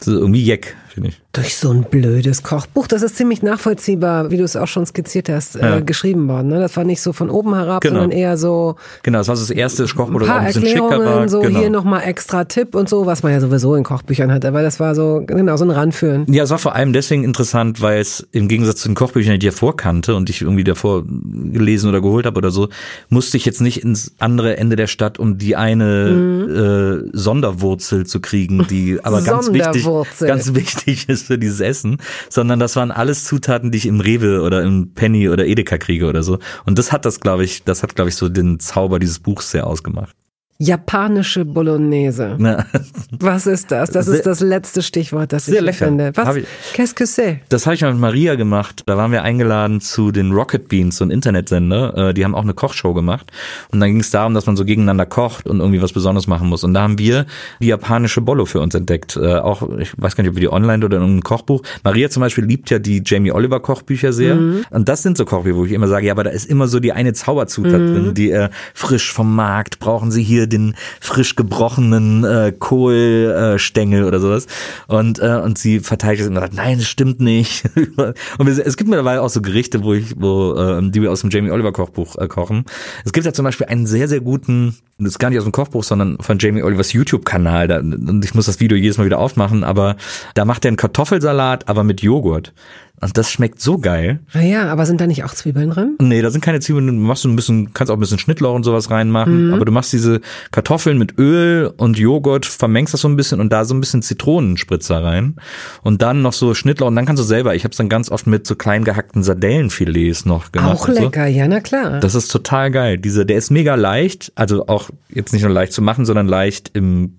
irgendwie jeck finde ich. Durch so ein blödes Kochbuch, das ist ziemlich nachvollziehbar, wie du es auch schon skizziert hast, äh, ja. äh, geschrieben worden. Ne? Das war nicht so von oben herab, genau. sondern eher so. Genau, das war so das erste Kochbuch, das auch ein bisschen schicker war. So genau. hier nochmal extra Tipp und so, was man ja sowieso in Kochbüchern hat. Aber das war so, genau, so ein Ranführen. Ja, es war vor allem deswegen interessant, weil es im Gegensatz zu den Kochbüchern, die ich davor kannte und ich irgendwie davor gelesen oder geholt habe oder so, musste ich jetzt nicht ins andere Ende der Stadt, um die eine mhm. äh, Sonderwurzel zu kriegen, die aber ganz wichtig, ganz wichtig ist für dieses Essen, sondern das waren alles Zutaten, die ich im Rewe oder im Penny oder Edeka kriege oder so. Und das hat das, glaube ich, das hat, glaube ich, so den Zauber dieses Buchs sehr ausgemacht. Japanische Bolognese. Na. Was ist das? Das ist das letzte Stichwort, das Sehr ich lecker. finde. Was? Qu'est-ce que c'est? Das habe ich mal mit Maria gemacht. Da waren wir eingeladen zu den Rocket Beans, so ein Internetsender. Äh, die haben auch eine Kochshow gemacht. Und dann ging es darum, dass man so gegeneinander kocht und irgendwie was Besonderes machen muss. Und da haben wir die japanische Bollo für uns entdeckt. Äh, auch, ich weiß gar nicht, ob wir die online oder in einem Kochbuch. Maria zum Beispiel liebt ja die Jamie Oliver Kochbücher sehr. Mhm. Und das sind so Kochbücher, wo ich immer sage, ja, aber da ist immer so die eine Zauberzutat mhm. drin, die äh, frisch vom Markt brauchen sie hier den frisch gebrochenen äh, Kohlstängel oder sowas. Und, äh, und sie verteidigt es und sagt, nein, das stimmt nicht. und es gibt mittlerweile auch so Gerichte, wo ich, wo, äh, die wir aus dem Jamie Oliver Kochbuch äh, kochen. Es gibt ja zum Beispiel einen sehr, sehr guten, das ist gar nicht aus dem Kochbuch, sondern von Jamie Olivers YouTube-Kanal. Und ich muss das Video jedes Mal wieder aufmachen, aber da macht er einen Kartoffelsalat, aber mit Joghurt. Und das schmeckt so geil. Naja, aber sind da nicht auch Zwiebeln drin? Nee, da sind keine Zwiebeln. Du machst so ein bisschen, kannst auch ein bisschen Schnittlauch und sowas reinmachen. Mhm. Aber du machst diese Kartoffeln mit Öl und Joghurt, vermengst das so ein bisschen und da so ein bisschen Zitronenspritzer rein. Und dann noch so Schnittlauch und dann kannst du selber. Ich habe es dann ganz oft mit so klein gehackten Sardellenfilets noch gemacht. Auch lecker, so. ja, na klar. Das ist total geil. Diese, der ist mega leicht. Also auch jetzt nicht nur leicht zu machen, sondern leicht im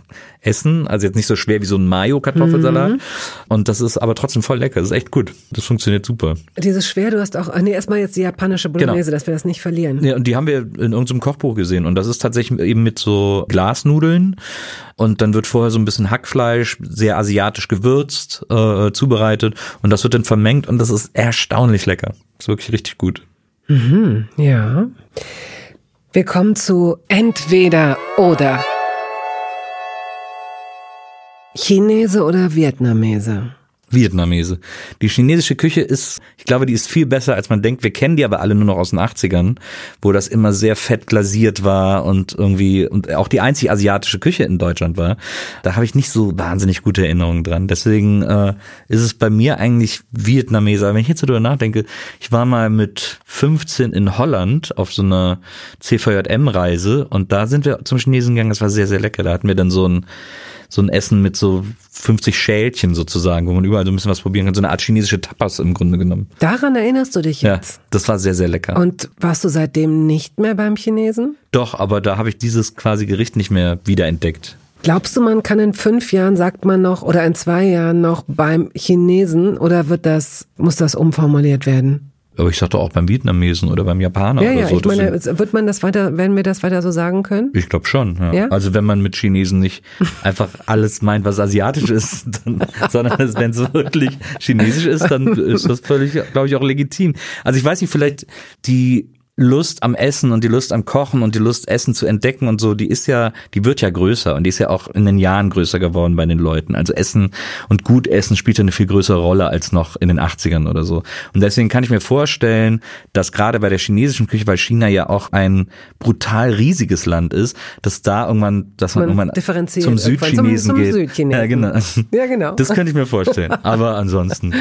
Essen. Also jetzt nicht so schwer wie so ein Mayo-Kartoffelsalat. Mhm. Und das ist aber trotzdem voll lecker. Das ist echt gut. Das funktioniert super. Dieses schwer, du hast auch, nee, erstmal jetzt die japanische Bolognese, genau. dass wir das nicht verlieren. Ja, und die haben wir in irgendeinem Kochbuch gesehen. Und das ist tatsächlich eben mit so Glasnudeln. Und dann wird vorher so ein bisschen Hackfleisch, sehr asiatisch gewürzt, äh, zubereitet. Und das wird dann vermengt und das ist erstaunlich lecker. Das ist wirklich richtig gut. Mhm, ja. Wir kommen zu entweder oder. Chinese oder Vietnamese? Vietnamese. Die chinesische Küche ist, ich glaube, die ist viel besser, als man denkt. Wir kennen die aber alle nur noch aus den 80ern, wo das immer sehr fett glasiert war und irgendwie, und auch die einzige asiatische Küche in Deutschland war. Da habe ich nicht so wahnsinnig gute Erinnerungen dran. Deswegen äh, ist es bei mir eigentlich Vietnamese. Aber wenn ich jetzt darüber nachdenke, ich war mal mit 15 in Holland auf so einer CVJM-Reise und da sind wir zum Chinesen gegangen. Das war sehr, sehr lecker. Da hatten wir dann so ein so ein Essen mit so 50 Schälchen sozusagen, wo man überall so ein bisschen was probieren kann. So eine Art chinesische Tapas im Grunde genommen. Daran erinnerst du dich jetzt? Ja, das war sehr, sehr lecker. Und warst du seitdem nicht mehr beim Chinesen? Doch, aber da habe ich dieses quasi Gericht nicht mehr wiederentdeckt. Glaubst du, man kann in fünf Jahren, sagt man noch, oder in zwei Jahren noch beim Chinesen oder wird das, muss das umformuliert werden? Aber ich sagte auch beim Vietnamesen oder beim Japaner ja, oder ja, so. Ich meine, wird man das weiter, werden wir das weiter so sagen können? Ich glaube schon, ja. ja. Also wenn man mit Chinesen nicht einfach alles meint, was asiatisch ist, dann, sondern wenn es wirklich chinesisch ist, dann ist das völlig, glaube ich, auch legitim. Also ich weiß nicht, vielleicht die Lust am Essen und die Lust am Kochen und die Lust Essen zu entdecken und so, die ist ja, die wird ja größer und die ist ja auch in den Jahren größer geworden bei den Leuten. Also Essen und gut Essen spielt ja eine viel größere Rolle als noch in den 80ern oder so. Und deswegen kann ich mir vorstellen, dass gerade bei der chinesischen Küche, weil China ja auch ein brutal riesiges Land ist, dass da irgendwann, dass man, man irgendwann zum Südchinesen zum, zum geht. Südchinesen. Ja, genau. Ja, genau. Das könnte ich mir vorstellen. Aber ansonsten.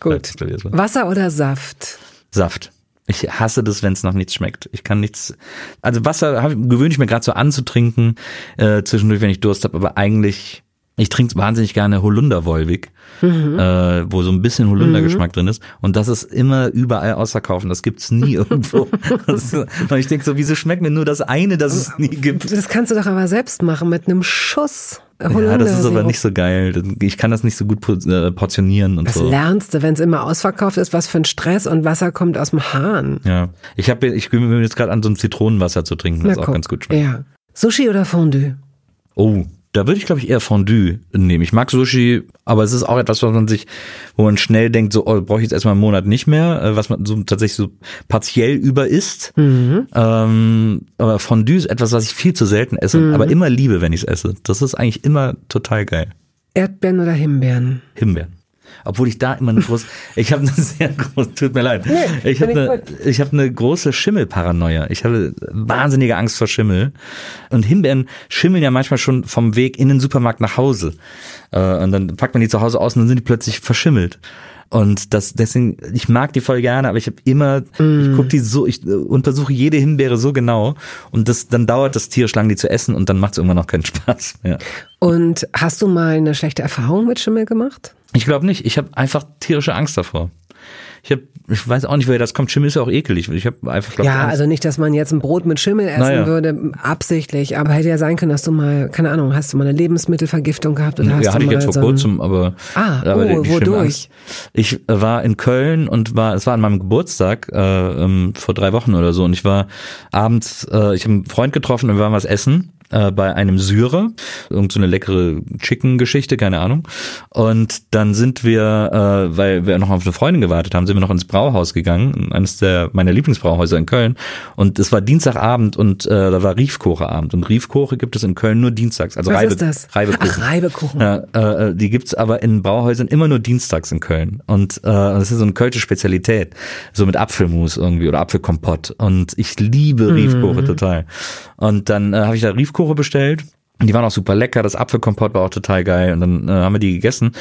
Gut. Wasser oder Saft? Saft. Ich hasse das, wenn es noch nichts schmeckt. Ich kann nichts. Also Wasser hab, gewöhne ich mir gerade so anzutrinken äh, zwischendurch, wenn ich Durst habe. Aber eigentlich, ich trinke wahnsinnig gerne Holunderwolwig, mhm. äh, wo so ein bisschen Holundergeschmack mhm. drin ist. Und das ist immer überall ausverkaufen. Das gibt's nie irgendwo. das, und ich denke so, wieso schmeckt mir nur das eine, das es nie gibt? Das kannst du doch aber selbst machen mit einem Schuss. Ja, das ist aber nicht so geil. Ich kann das nicht so gut äh, portionieren und das so. Das lernst du, wenn es immer ausverkauft ist, was für ein Stress und Wasser kommt aus dem Hahn. Ja, ich habe, ich mir jetzt gerade an, so ein Zitronenwasser zu trinken, das auch ganz gut schmeckt. Ja. Sushi oder Fondue? Oh, da würde ich, glaube ich, eher Fondue nehmen. Ich mag Sushi, aber es ist auch etwas, was man sich, wo man schnell denkt, so, oh, brauche ich jetzt erstmal einen Monat nicht mehr, äh, was man so tatsächlich so partiell über isst. Mhm. Ähm, aber Fondue ist etwas, was ich viel zu selten esse, mhm. aber immer liebe, wenn ich es esse. Das ist eigentlich immer total geil. Erdbeeren oder Himbeeren? Himbeeren obwohl ich da immer eine große, ich habe eine sehr große, tut mir leid, nee, ich habe eine, ich habe eine große Schimmelparanoia. Ich habe wahnsinnige Angst vor Schimmel und Himbeeren schimmeln ja manchmal schon vom Weg in den Supermarkt nach Hause äh, und dann packt man die zu Hause aus und dann sind die plötzlich verschimmelt. Und das, deswegen, ich mag die voll gerne, aber ich habe immer, mm. ich gucke die so, ich untersuche jede Himbeere so genau und das, dann dauert das tierisch lang, die zu essen und dann macht es irgendwann noch keinen Spaß mehr. Und hast du mal eine schlechte Erfahrung mit Schimmel gemacht? Ich glaube nicht. Ich habe einfach tierische Angst davor. Ich habe, ich weiß auch nicht, woher das kommt. Schimmel ist ja auch ekelig. Ich habe einfach glaub, Ja, also nicht, dass man jetzt ein Brot mit Schimmel essen naja. würde, absichtlich. Aber hätte ja sein können, dass du mal, keine Ahnung, hast du mal eine Lebensmittelvergiftung gehabt oder ja, hast ja, hatte ich jetzt vor kurzem, aber. Ah, aber oh, wodurch? Ich war in Köln und war, es war an meinem Geburtstag äh, ähm, vor drei Wochen oder so und ich war abends, äh, ich habe einen Freund getroffen und wir waren was essen äh, bei einem Syrer, irgend so eine leckere Chicken-Geschichte, keine Ahnung. Und dann sind wir, äh, weil wir noch auf eine Freundin gewartet haben, sind wir noch ins Brauhaus gegangen, eines der meiner Lieblingsbrauhäuser in Köln. Und es war Dienstagabend und äh, da war Riefkocheabend. Und Riefkoche gibt es in Köln nur dienstags. Also Was Reibe, ist das? Reibekuchen. Ach, Reibekuchen. Ja, äh, die gibt's aber in Brauhäusern immer nur dienstags in Köln. Und äh, das ist so eine kölsche Spezialität. So mit Apfelmus irgendwie oder Apfelkompott. Und ich liebe Riefkoche total. Und dann äh, habe ich da Riefkoche bestellt. Die waren auch super lecker. Das Apfelkompott war auch total geil. Und dann äh, haben wir die gegessen.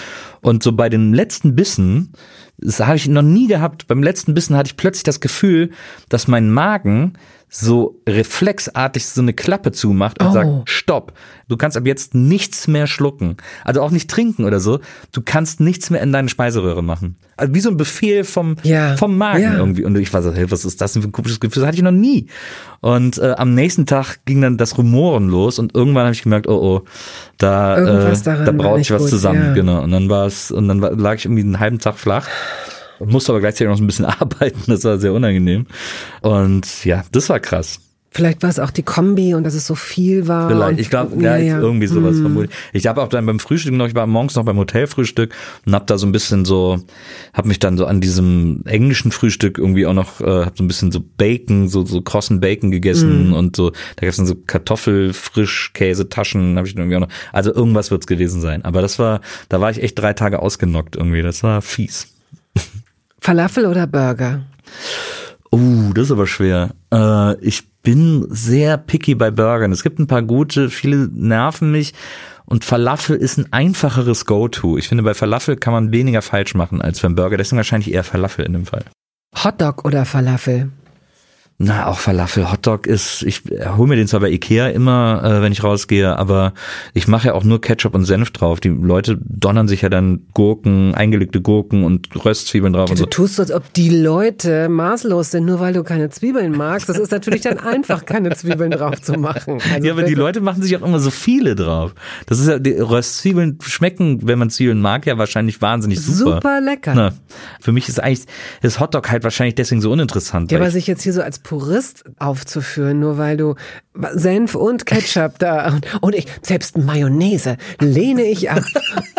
Und so bei den letzten Bissen, das habe ich noch nie gehabt, beim letzten Bissen hatte ich plötzlich das Gefühl, dass mein Magen so reflexartig so eine Klappe zumacht und Oh. sagt, stopp, du kannst ab jetzt nichts mehr schlucken. Also auch nicht trinken oder so. Du kannst nichts mehr in deine Speiseröhre machen. Also wie so ein Befehl vom, Ja. vom Magen Ja. irgendwie. Und ich war so, hey, was ist das denn für ein komisches Gefühl? Das hatte ich noch nie. Und äh, am nächsten Tag ging dann das Rumoren los und irgendwann habe ich gemerkt, oh oh, da, Irgendwas äh, da braut sich was gut, zusammen. ja. Genau. Und dann war es, und dann war, lag ich irgendwie einen halben Tag flach. Und musste aber gleichzeitig noch so ein bisschen arbeiten. Das war sehr unangenehm. Und ja, das war krass. Vielleicht war es auch die Kombi und dass es so viel war. Vielleicht. Ich glaube, ja, irgendwie sowas vermutlich. Ich habe auch dann beim Frühstück noch, ich war morgens noch beim Hotelfrühstück und habe da so ein bisschen so, habe mich dann so an diesem englischen Frühstück irgendwie auch noch, äh, habe so ein bisschen so Bacon, so so krossen Bacon gegessen und so, da gab's dann so Kartoffelfrischkäsetaschen, habe ich dann irgendwie auch noch. Also irgendwas wird's gewesen sein. Aber das war, da war ich echt drei Tage ausgenockt irgendwie. Das war fies. Falafel oder Burger? Uh, das ist aber schwer. Äh, ich bin sehr picky bei Burgern. Es gibt ein paar gute, viele nerven mich. Und Falafel ist ein einfacheres Go-To. Ich finde, bei Falafel kann man weniger falsch machen als beim Burger. Deswegen wahrscheinlich eher Falafel in dem Fall. Hotdog oder Falafel? Na, auch Falafel. Hotdog ist, ich hole mir den zwar bei Ikea immer, äh, wenn ich rausgehe, aber ich mache ja auch nur Ketchup und Senf drauf. Die Leute donnern sich ja dann Gurken, eingelegte Gurken und Röstzwiebeln drauf und Du so. tust so, als ob die Leute maßlos sind, nur weil du keine Zwiebeln magst. Das ist natürlich dann einfach, keine Zwiebeln drauf zu machen. Also ja, aber die. Leute machen sich auch immer so viele drauf. Das ist ja, die Röstzwiebeln schmecken, wenn man Zwiebeln mag, ja wahrscheinlich wahnsinnig super. Super lecker. Na, für mich ist eigentlich das Hotdog halt wahrscheinlich deswegen so uninteressant. Ja, weil aber ich- sich jetzt hier so als Purist aufzuführen, nur weil du Senf und Ketchup da und, und ich, selbst Mayonnaise lehne ich ab.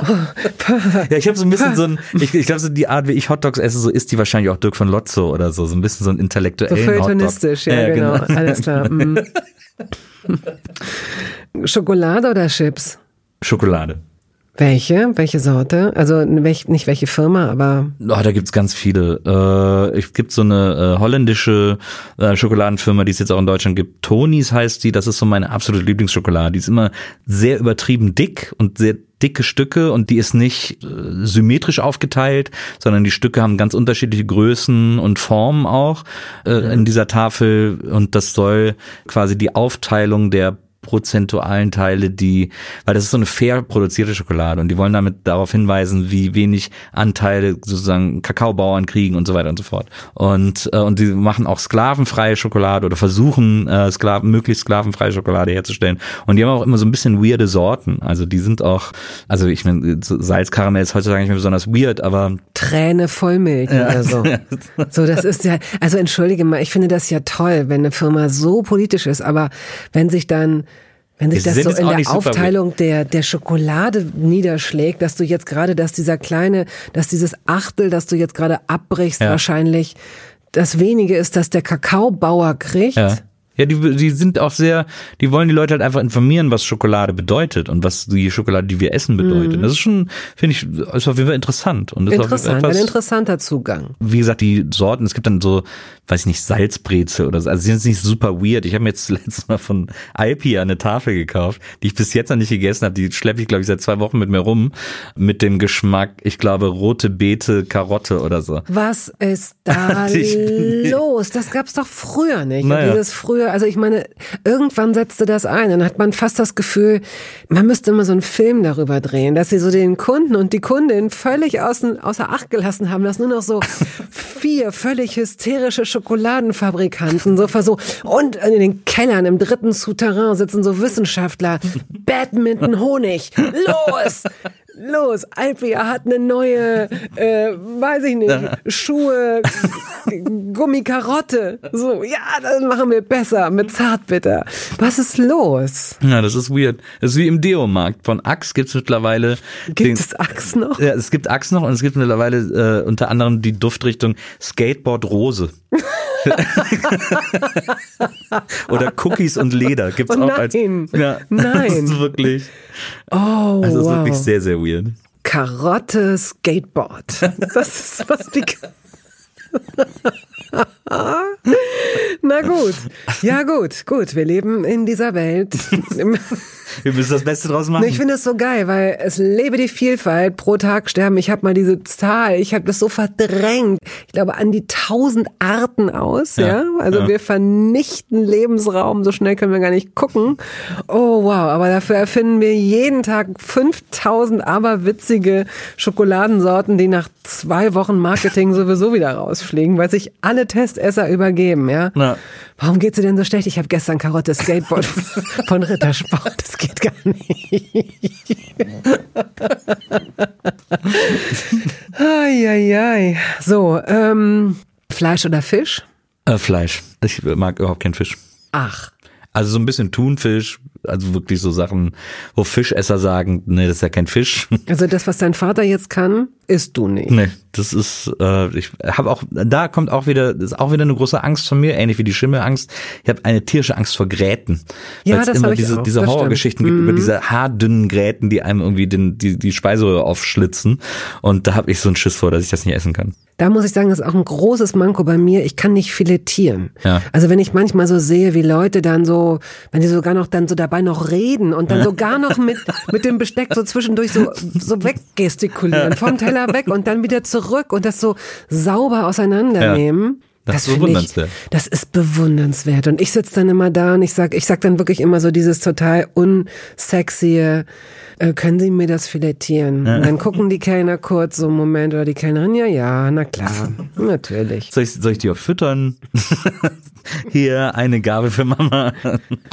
ja, ich habe so ein bisschen so ein, ich, ich glaube so die Art, wie ich Hotdogs esse, so isst die wahrscheinlich auch Dirk von Lotzo oder so, so ein bisschen so ein So intellektuellen feuilletonistisch, Hotdog. ja, genau. Alles klar. mm. Schokolade oder Chips? Schokolade. Welche? Welche Sorte? Also welch, nicht welche Firma, aber Oh, da gibt's ganz viele. Äh, es gibt so eine äh, holländische äh, Schokoladenfirma, die es jetzt auch in Deutschland gibt. Tonis heißt die. Das ist so meine absolute Lieblingsschokolade. Die ist immer sehr übertrieben dick und sehr dicke Stücke und die ist nicht äh, symmetrisch aufgeteilt, sondern die Stücke haben ganz unterschiedliche Größen und Formen auch äh, in dieser Tafel und das soll quasi die Aufteilung der prozentualen Teile, die, weil das ist so eine fair produzierte Schokolade und die wollen damit darauf hinweisen, wie wenig Anteile sozusagen Kakaobauern kriegen und so weiter und so fort. Und äh, und die machen auch sklavenfreie Schokolade oder versuchen äh, Sklaven möglichst sklavenfreie Schokolade herzustellen und die haben auch immer so ein bisschen weirde Sorten. Also die sind auch, also ich meine Salzkaramell ist heutzutage nicht mehr besonders weird, aber Träne Vollmilch oder so. So, das ist ja, also entschuldige mal, ich finde das ja toll, wenn eine Firma so politisch ist, aber wenn sich dann wenn sich das so in der Aufteilung der, der Schokolade niederschlägt, dass du jetzt gerade, dass dieser kleine, dass dieses Achtel, das du jetzt gerade abbrichst, Ja. wahrscheinlich das wenige ist, dass der Kakaobauer kriegt. Ja. Ja, die, die sind auch sehr, die wollen die Leute halt einfach informieren, was Schokolade bedeutet und was die Schokolade, die wir essen, bedeutet. Das ist schon, finde ich, ist auf jeden Fall interessant. Und ist Mhm. Interessant, ein etwas, interessanter Zugang. wie gesagt, die Sorten, es gibt dann so, weiß ich nicht, Salzbrezel oder so. Also sie sind nicht super weird. Ich habe mir jetzt letztes Mal von Alpia eine Tafel gekauft, die ich bis jetzt noch nicht gegessen habe. Die schleppe ich, glaube ich, seit zwei Wochen mit mir rum. Mit dem Geschmack, ich glaube, rote Beete, Karotte oder so. Was ist da los? Das gab's doch früher nicht. Naja. Dieses früher, also ich meine, irgendwann setzte das ein. Dann hat man fast das Gefühl, man müsste immer so einen Film darüber drehen, dass sie so den Kunden und die Kundin völlig außen, außer Acht gelassen haben, dass nur noch so vier völlig hysterische Schokoladenfabrikanten so versuchen. Und in den Kellern im dritten Souterrain sitzen so Wissenschaftler. Badminton Honig. Los! Los, Alpia hat eine neue, äh, weiß ich nicht, Schuhe, Gummikarotte. So, ja, das machen wir besser mit Zartbitter. Was ist los? Ja, das ist weird. Das ist wie im Deo-Markt. Von Axe gibt's mittlerweile. Gibt den, es Axe noch? Ja, es gibt Axe noch und es gibt mittlerweile äh, unter anderem die Duftrichtung Skateboard Rose. Oder Cookies und Leder gibt's oh, auch nein. als. Ja, nein. Das ist wirklich. Oh, das ist wow. wirklich sehr, sehr weird. Karotte Skateboard. Das ist was die. Na gut. Ja, gut, gut. Wir leben in dieser Welt. Wir müssen das Beste draus machen. Ich finde es so geil, weil es lebe die Vielfalt. Pro Tag sterben. Ich habe mal diese Zahl, ich habe das so verdrängt. Ich glaube an die tausend Arten aus. Ja, ja? Also ja. wir vernichten Lebensraum. So schnell können wir gar nicht gucken. Oh wow, aber dafür erfinden wir jeden Tag 5000 aberwitzige Schokoladensorten, die nach zwei Wochen Marketing sowieso wieder rausfliegen, weil sich alle Testesser übergeben. Ja. Na. Warum geht's dir denn so schlecht? Ich habe gestern Karotte Skateboard von Rittersport. Das geht gar nicht. Eieiei. So, ähm, Fleisch oder Fisch? Äh, Fleisch. Ich mag überhaupt keinen Fisch. Ach. Also so ein bisschen Thunfisch, also wirklich so Sachen, wo Fischesser sagen, nee, das ist ja kein Fisch. Also das, was dein Vater jetzt kann, isst du nicht. Nee, das ist, äh, ich habe auch, da kommt auch wieder, das ist auch wieder eine große Angst von mir, ähnlich wie die Schimmelangst. Ich habe eine tierische Angst vor Gräten. Ja, Weil's das immer diese, auch. diese Horrorgeschichten gibt über Mhm. diese haardünnen Gräten, die einem irgendwie den, die, die Speiseröhre aufschlitzen. Und da habe ich so einen Schiss vor, dass ich das nicht essen kann. Da muss ich sagen, das ist auch ein großes Manko bei mir. Ich kann nicht filetieren. Ja. Also wenn ich manchmal so sehe, wie Leute dann so, wenn die sogar noch dann so dabei noch reden und dann sogar noch mit, mit dem Besteck so zwischendurch so, so weggestikulieren, vom Teller weg und dann wieder zurück und das so sauber auseinandernehmen. Das ist finde bewundernswert. Ich, das ist bewundernswert. Und ich sitze dann immer da und ich sag, ich sag dann wirklich immer so dieses total unsexy, äh, können Sie mir das filetieren? Und dann gucken die Kellner kurz so einen Moment oder die Kellnerin, ja, ja, na klar, natürlich. Soll ich, soll ich die auch füttern? Hier eine Gabel für Mama.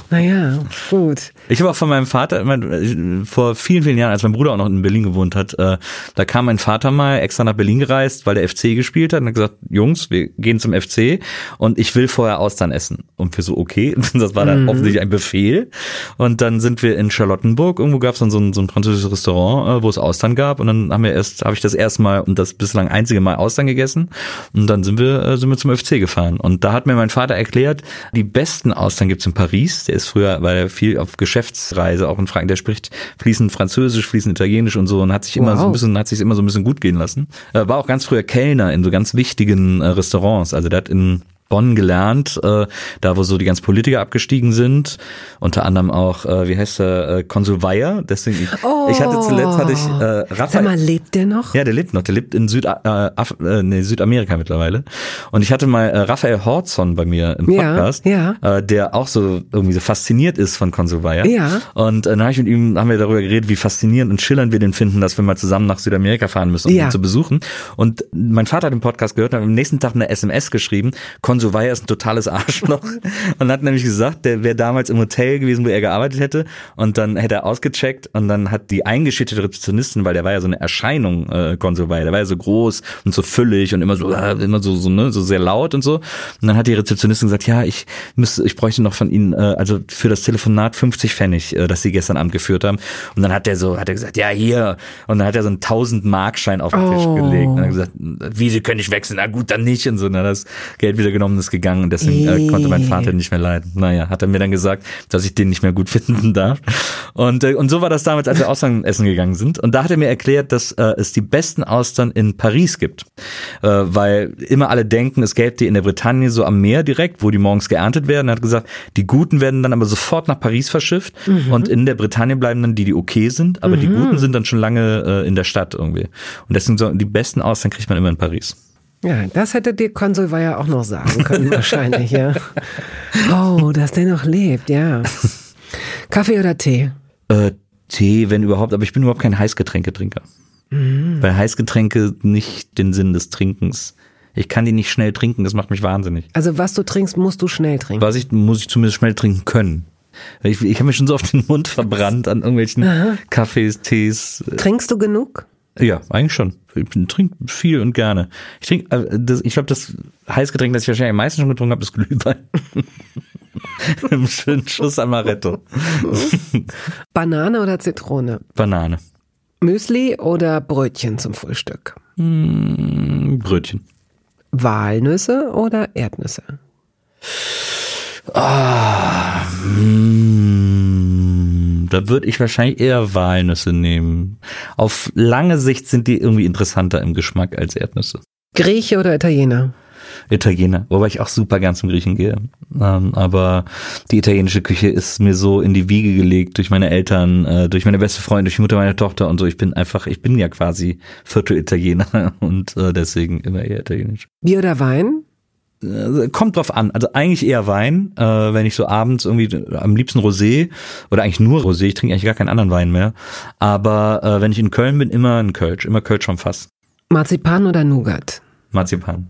Naja, gut. Ich habe auch von meinem Vater, mein, vor vielen, vielen Jahren, als mein Bruder auch noch in Berlin gewohnt hat, äh, da kam mein Vater mal extra nach Berlin gereist, weil der FC gespielt hat und hat gesagt, Jungs, wir gehen zum FC und ich will vorher Austern essen. Und wir so, okay, das war dann offensichtlich ein Befehl. Und dann sind wir in Charlottenburg, irgendwo gab es dann so ein, so ein französisches Restaurant, äh, wo es Austern gab und dann haben wir erst, habe ich das erste Mal und das bislang einzige Mal Austern gegessen und dann sind wir, äh, sind wir zum FC gefahren. Und da hat mir mein Vater erklärt, die besten Austern gibt's in Paris. Der ist früher, weil er viel auf Geschäftsreise auch in Frankreich, der spricht fließend Französisch, fließend Italienisch und so und hat sich immer Wow. so ein bisschen, hat sich immer so ein bisschen gut gehen lassen. Äh, war auch ganz früher Kellner in so ganz wichtigen äh, Restaurants. Also der hat in Bonn gelernt, äh, da wo so die ganzen Politiker abgestiegen sind, unter anderem auch, äh, wie heißt der, äh, Konsul Weyer, deswegen, ich, ich hatte zuletzt, hatte ich äh, Sag Raphael, mal, lebt der noch? ja, der lebt noch. Der lebt in Süd, äh, Af, äh, nee, Südamerika mittlerweile. Und ich hatte mal äh, Raphael Horzon bei mir im Ja, Podcast, ja. Äh, der auch so irgendwie so fasziniert ist von Konsul Weyer. Ja. Und äh, dann habe ich mit ihm haben wir darüber geredet, wie faszinierend und schillernd wir den finden, dass wir mal zusammen nach Südamerika fahren müssen, um Ja. ihn zu besuchen. Und mein Vater hat den Podcast gehört und hat am nächsten Tag eine SMS geschrieben. Konsul Weyer ist ein totales Arschloch und hat nämlich gesagt, der wäre damals im Hotel gewesen, wo er gearbeitet hätte. Und dann hätte er ausgecheckt und dann hat die eingeschüchterte Rezeptionistin, weil der war ja so eine Erscheinung, äh, Konsul Weyer, der war ja so groß und so füllig und immer so, äh, immer so, so, ne, so sehr laut und so. Und dann hat die Rezeptionistin gesagt, ja, ich müsste, ich bräuchte noch von Ihnen, äh, also für das Telefonat 50 Pfennig, äh, das Sie gestern Abend geführt haben. Und dann hat der so, hat er gesagt, ja, hier. Und dann hat er so einen 1000 Markschein auf den Tisch Oh. gelegt. Und dann hat er gesagt, wie, Sie können nicht wechseln. Na gut, dann nicht. Und so, dann hat das Geld wieder genommen und ist gegangen. Und deswegen äh, konnte mein Vater nicht mehr leiden. Naja, hat er mir dann gesagt, dass ich den nicht mehr gut finden darf. Und, äh, und so war das damals, als wir Austern essen gegangen sind. Und da hat er mir erklärt, dass äh, es die besten Austern in Paris gibt. Äh, weil immer alle denken, es gäbe die in der Bretagne so am Meer direkt, wo die morgens geerntet werden. Er hat gesagt, die guten werden dann aber sofort nach Paris verschifft. Und in der Bretagne bleiben dann die, die okay sind. Aber die guten sind dann schon lange äh, in der Stadt irgendwie. Und deswegen so, die besten Austern kriegt man immer in Paris. Ja, das hätte dir Konsul ja auch noch sagen können, wahrscheinlich, ja. Oh, dass der noch lebt, ja. Kaffee oder Tee? Äh, Tee, wenn überhaupt, aber ich bin überhaupt kein Heißgetränketrinker. Weil Heißgetränke nicht den Sinn des Trinkens. Ich kann die nicht schnell trinken, das macht mich wahnsinnig. Also was du trinkst, musst du schnell trinken. Was ich, muss ich zumindest schnell trinken können. Ich, ich habe mir schon so auf den Mund verbrannt an irgendwelchen Aha. Kaffees, Tees. Trinkst du genug? Ja, eigentlich schon. Ich trinke viel und gerne. Ich trinke, äh, ich glaube, das Heißgetränk, das ich wahrscheinlich am meisten schon getrunken habe, ist Glühwein. Im schönen Schuss Amaretto. Banane oder Zitrone? Banane. Müsli oder Brötchen zum Frühstück? Mm, Brötchen. Walnüsse oder Erdnüsse? Ah, mm, da würde ich wahrscheinlich eher Walnüsse nehmen. Auf lange Sicht sind die irgendwie interessanter im Geschmack als Erdnüsse. Grieche oder Italiener? Italiener, wobei ich auch super gern zum Griechen gehe. Ähm, aber die italienische Küche ist mir so in die Wiege gelegt durch meine Eltern, äh, durch meine beste Freundin, durch die Mutter meiner Tochter und so. Ich bin einfach, ich bin ja quasi Viertel Italiener und äh, deswegen immer eher italienisch. Bier oder Wein? Äh, kommt drauf an. Also eigentlich eher Wein, äh, wenn ich so abends irgendwie am liebsten Rosé oder eigentlich nur Rosé. Ich trinke eigentlich gar keinen anderen Wein mehr. Aber äh, wenn ich in Köln bin, immer ein Kölsch, immer Kölsch vom Fass. Marzipan oder Nougat? Marzipan.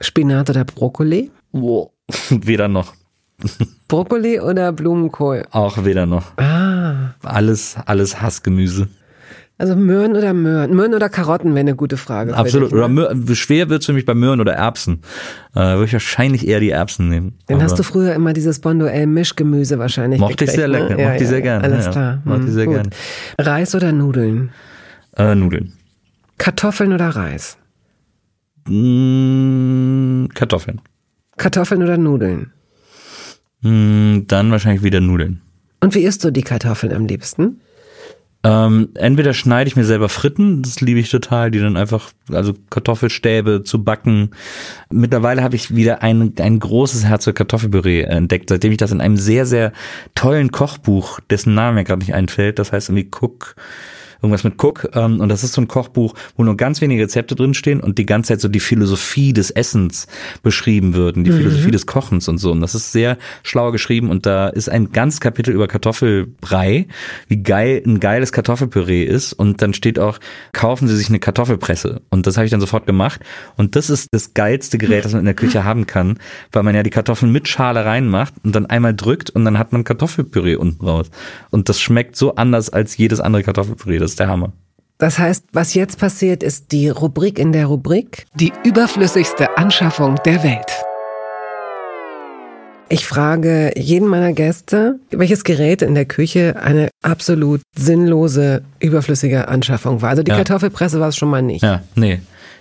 Spinat oder Brokkoli? Wow. Weder noch. Brokkoli oder Blumenkohl? Auch weder noch. Ah. Alles, alles Hassgemüse. Also Möhren oder Möhren? Möhren oder Karotten wäre eine gute Frage. Absolut. Dich, ne? Oder Möhren, schwer wird's für mich bei Möhren oder Erbsen. Äh, Würde ich wahrscheinlich eher die Erbsen nehmen. Dann hast du früher immer dieses Bonduell Mischgemüse wahrscheinlich Mochte ich sehr lecker. Ne? Ja, mochte ich sehr ja, gerne. Alles klar. Mochte ich hm, sehr gerne. Reis oder Nudeln? Äh, Nudeln. Kartoffeln oder Reis? Mmh, Kartoffeln. Kartoffeln oder Nudeln? Mmh, dann wahrscheinlich wieder Nudeln. Und wie isst du die Kartoffeln am liebsten? Ähm, entweder schneide ich mir selber Fritten, das liebe ich total, die dann einfach, also Kartoffelstäbe zu backen. Mittlerweile habe ich wieder ein, ein großes Herz für Kartoffelpüree entdeckt, seitdem ich das in einem sehr, sehr tollen Kochbuch, dessen Name mir gerade nicht einfällt, das heißt irgendwie Cook, irgendwas mit Cook. Ähm, und das ist so ein Kochbuch, wo nur ganz wenige Rezepte drinstehen und die ganze Zeit so die Philosophie des Essens beschrieben würden, die mhm. Philosophie des Kochens und so. Und das ist sehr schlau geschrieben und da ist ein ganz Kapitel über Kartoffelbrei, wie geil ein geiles Kartoffelpüree ist. Und dann steht auch, kaufen Sie sich eine Kartoffelpresse. Und das habe ich dann sofort gemacht. Und das ist das geilste Gerät, das man in der Küche haben kann, weil man ja die Kartoffeln mit Schale reinmacht und dann einmal drückt und dann hat man Kartoffelpüree unten raus. Und das schmeckt so anders als jedes andere Kartoffelpüree. Das ist der Hammer. Das heißt, was jetzt passiert, ist die Rubrik in der Rubrik Die überflüssigste Anschaffung der Welt. Ich frage jeden meiner Gäste, welches Gerät in der Küche eine absolut sinnlose, überflüssige Anschaffung war. Also die ja. Kartoffelpresse war es schon mal nicht. Ja, nee.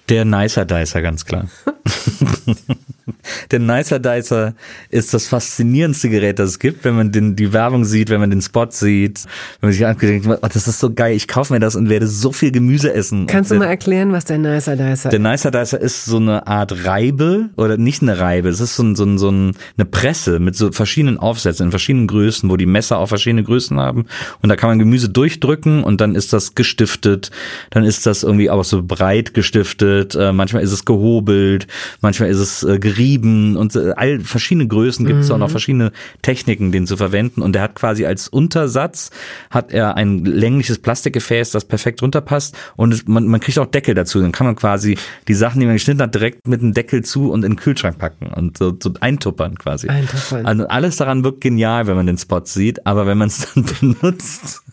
Der Nicer Dicer, ganz klar. Der Nicer Dicer ist das faszinierendste Gerät, das es gibt, wenn man den, die Werbung sieht, wenn man den Spot sieht, wenn man sich anguckt, oh, das ist so geil, ich kaufe mir das und werde so viel Gemüse essen. Kannst du mal erklären, was der Nicer Dicer ist? Der Nicer Dicer ist so eine Art Reibe oder nicht eine Reibe, es ist so, ein, so, ein, so ein, eine Presse mit so verschiedenen Aufsätzen in verschiedenen Größen, wo die Messer auch verschiedene Größen haben und da kann man Gemüse durchdrücken und dann ist das gestiftet, dann ist das irgendwie auch so breit gestiftet, äh, manchmal ist es gehobelt, manchmal ist es äh, gerieben und äh, all verschiedene Größen gibt es mhm. auch noch verschiedene Techniken, den zu verwenden. Und er hat quasi als Untersatz hat er ein längliches Plastikgefäß, das perfekt runterpasst und es, man, man kriegt auch Deckel dazu. Dann kann man quasi die Sachen, die man geschnitten hat, direkt mit dem Deckel zu und in den Kühlschrank packen und so, so eintuppern quasi. Eintuppern. Also alles daran wirkt genial, wenn man den Spot sieht, aber wenn man es dann benutzt,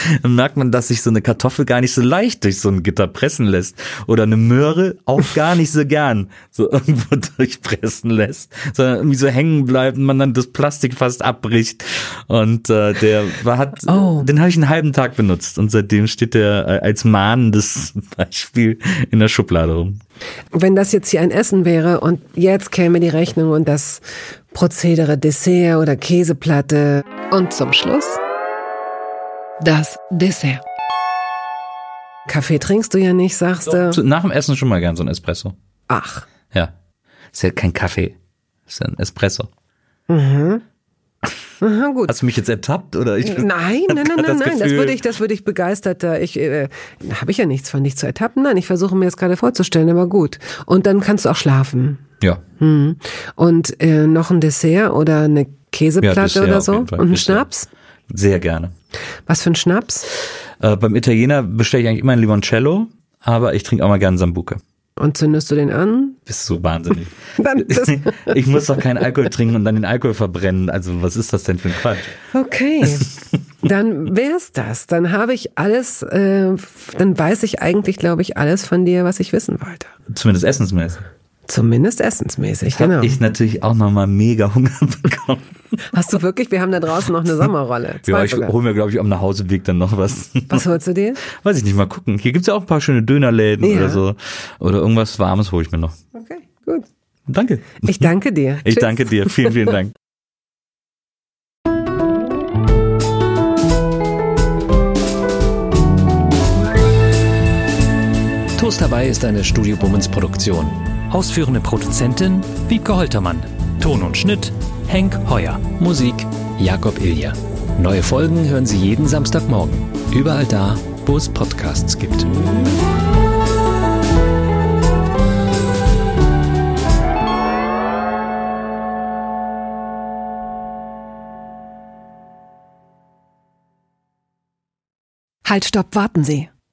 dann merkt man, dass sich so eine Kartoffel gar nicht so leicht durch so ein Gitter pressen lässt. Oder eine Möhre auch gar nicht so gern so irgendwo durchpressen lässt, sondern irgendwie so hängen bleibt und man dann das Plastik fast abbricht. Und äh, der war, hat, oh. den habe ich einen halben Tag benutzt und seitdem steht der äh, als mahnendes Beispiel in der Schublade rum. Wenn das jetzt hier ein Essen wäre und jetzt käme die Rechnung und das Prozedere Dessert oder Käseplatte und zum Schluss das Dessert. Kaffee trinkst du ja nicht, sagst so, du? Nach dem Essen schon mal gern so ein Espresso. Ach. Ja. Ist ja kein Kaffee. Ist ja ein Espresso. Mhm. Aha, gut. Hast du mich jetzt ertappt oder ich? Nein, nein, nein, nein, das nein. Das würde ich, das würde ich begeisterter. Ich äh, habe ich ja nichts von dich zu ertappen. Nein, ich versuche mir das gerade vorzustellen, aber gut. Und dann kannst du auch schlafen. Ja. Mhm. Und äh, noch ein Dessert oder eine Käseplatte ja, oder so und ein Schnaps. Sehr gerne. Was für ein Schnaps? Äh, beim Italiener bestelle ich eigentlich immer ein Limoncello, aber ich trinke auch mal gerne Sambuca. Und zündest du den an? bist du wahnsinnig. Ich muss doch keinen Alkohol trinken und dann den Alkohol verbrennen. Also was ist das denn für ein Quatsch? okay, dann wär's das. Dann habe ich alles, äh, dann weiß ich eigentlich, glaube ich, alles von dir, was ich wissen wollte. Zumindest essensmäßig. Zumindest essensmäßig, Hab genau. ich natürlich auch nochmal mega Hunger bekommen. Hast du wirklich, wir haben da draußen noch eine Sommerrolle. Zwei Ja, ich hole mir, glaube ich, am Nachhauseweg dann noch was. Was holst du dir? Weiß ich nicht, mal gucken. Hier gibt's ja auch ein paar schöne Dönerläden Ja. oder so. Oder irgendwas Warmes hole ich mir noch. Okay, gut. Danke. Ich danke dir. Ich Tschüss. danke dir. Vielen, vielen Dank. Toast dabei ist eine Studio Bummens Produktion. Ausführende Produzentin Wiebke Holtermann. Ton und Schnitt Henk Heuer. Musik Jakob Ilja. Neue Folgen hören Sie jeden Samstagmorgen. Überall da, wo es Podcasts gibt. Halt, stopp, warten Sie.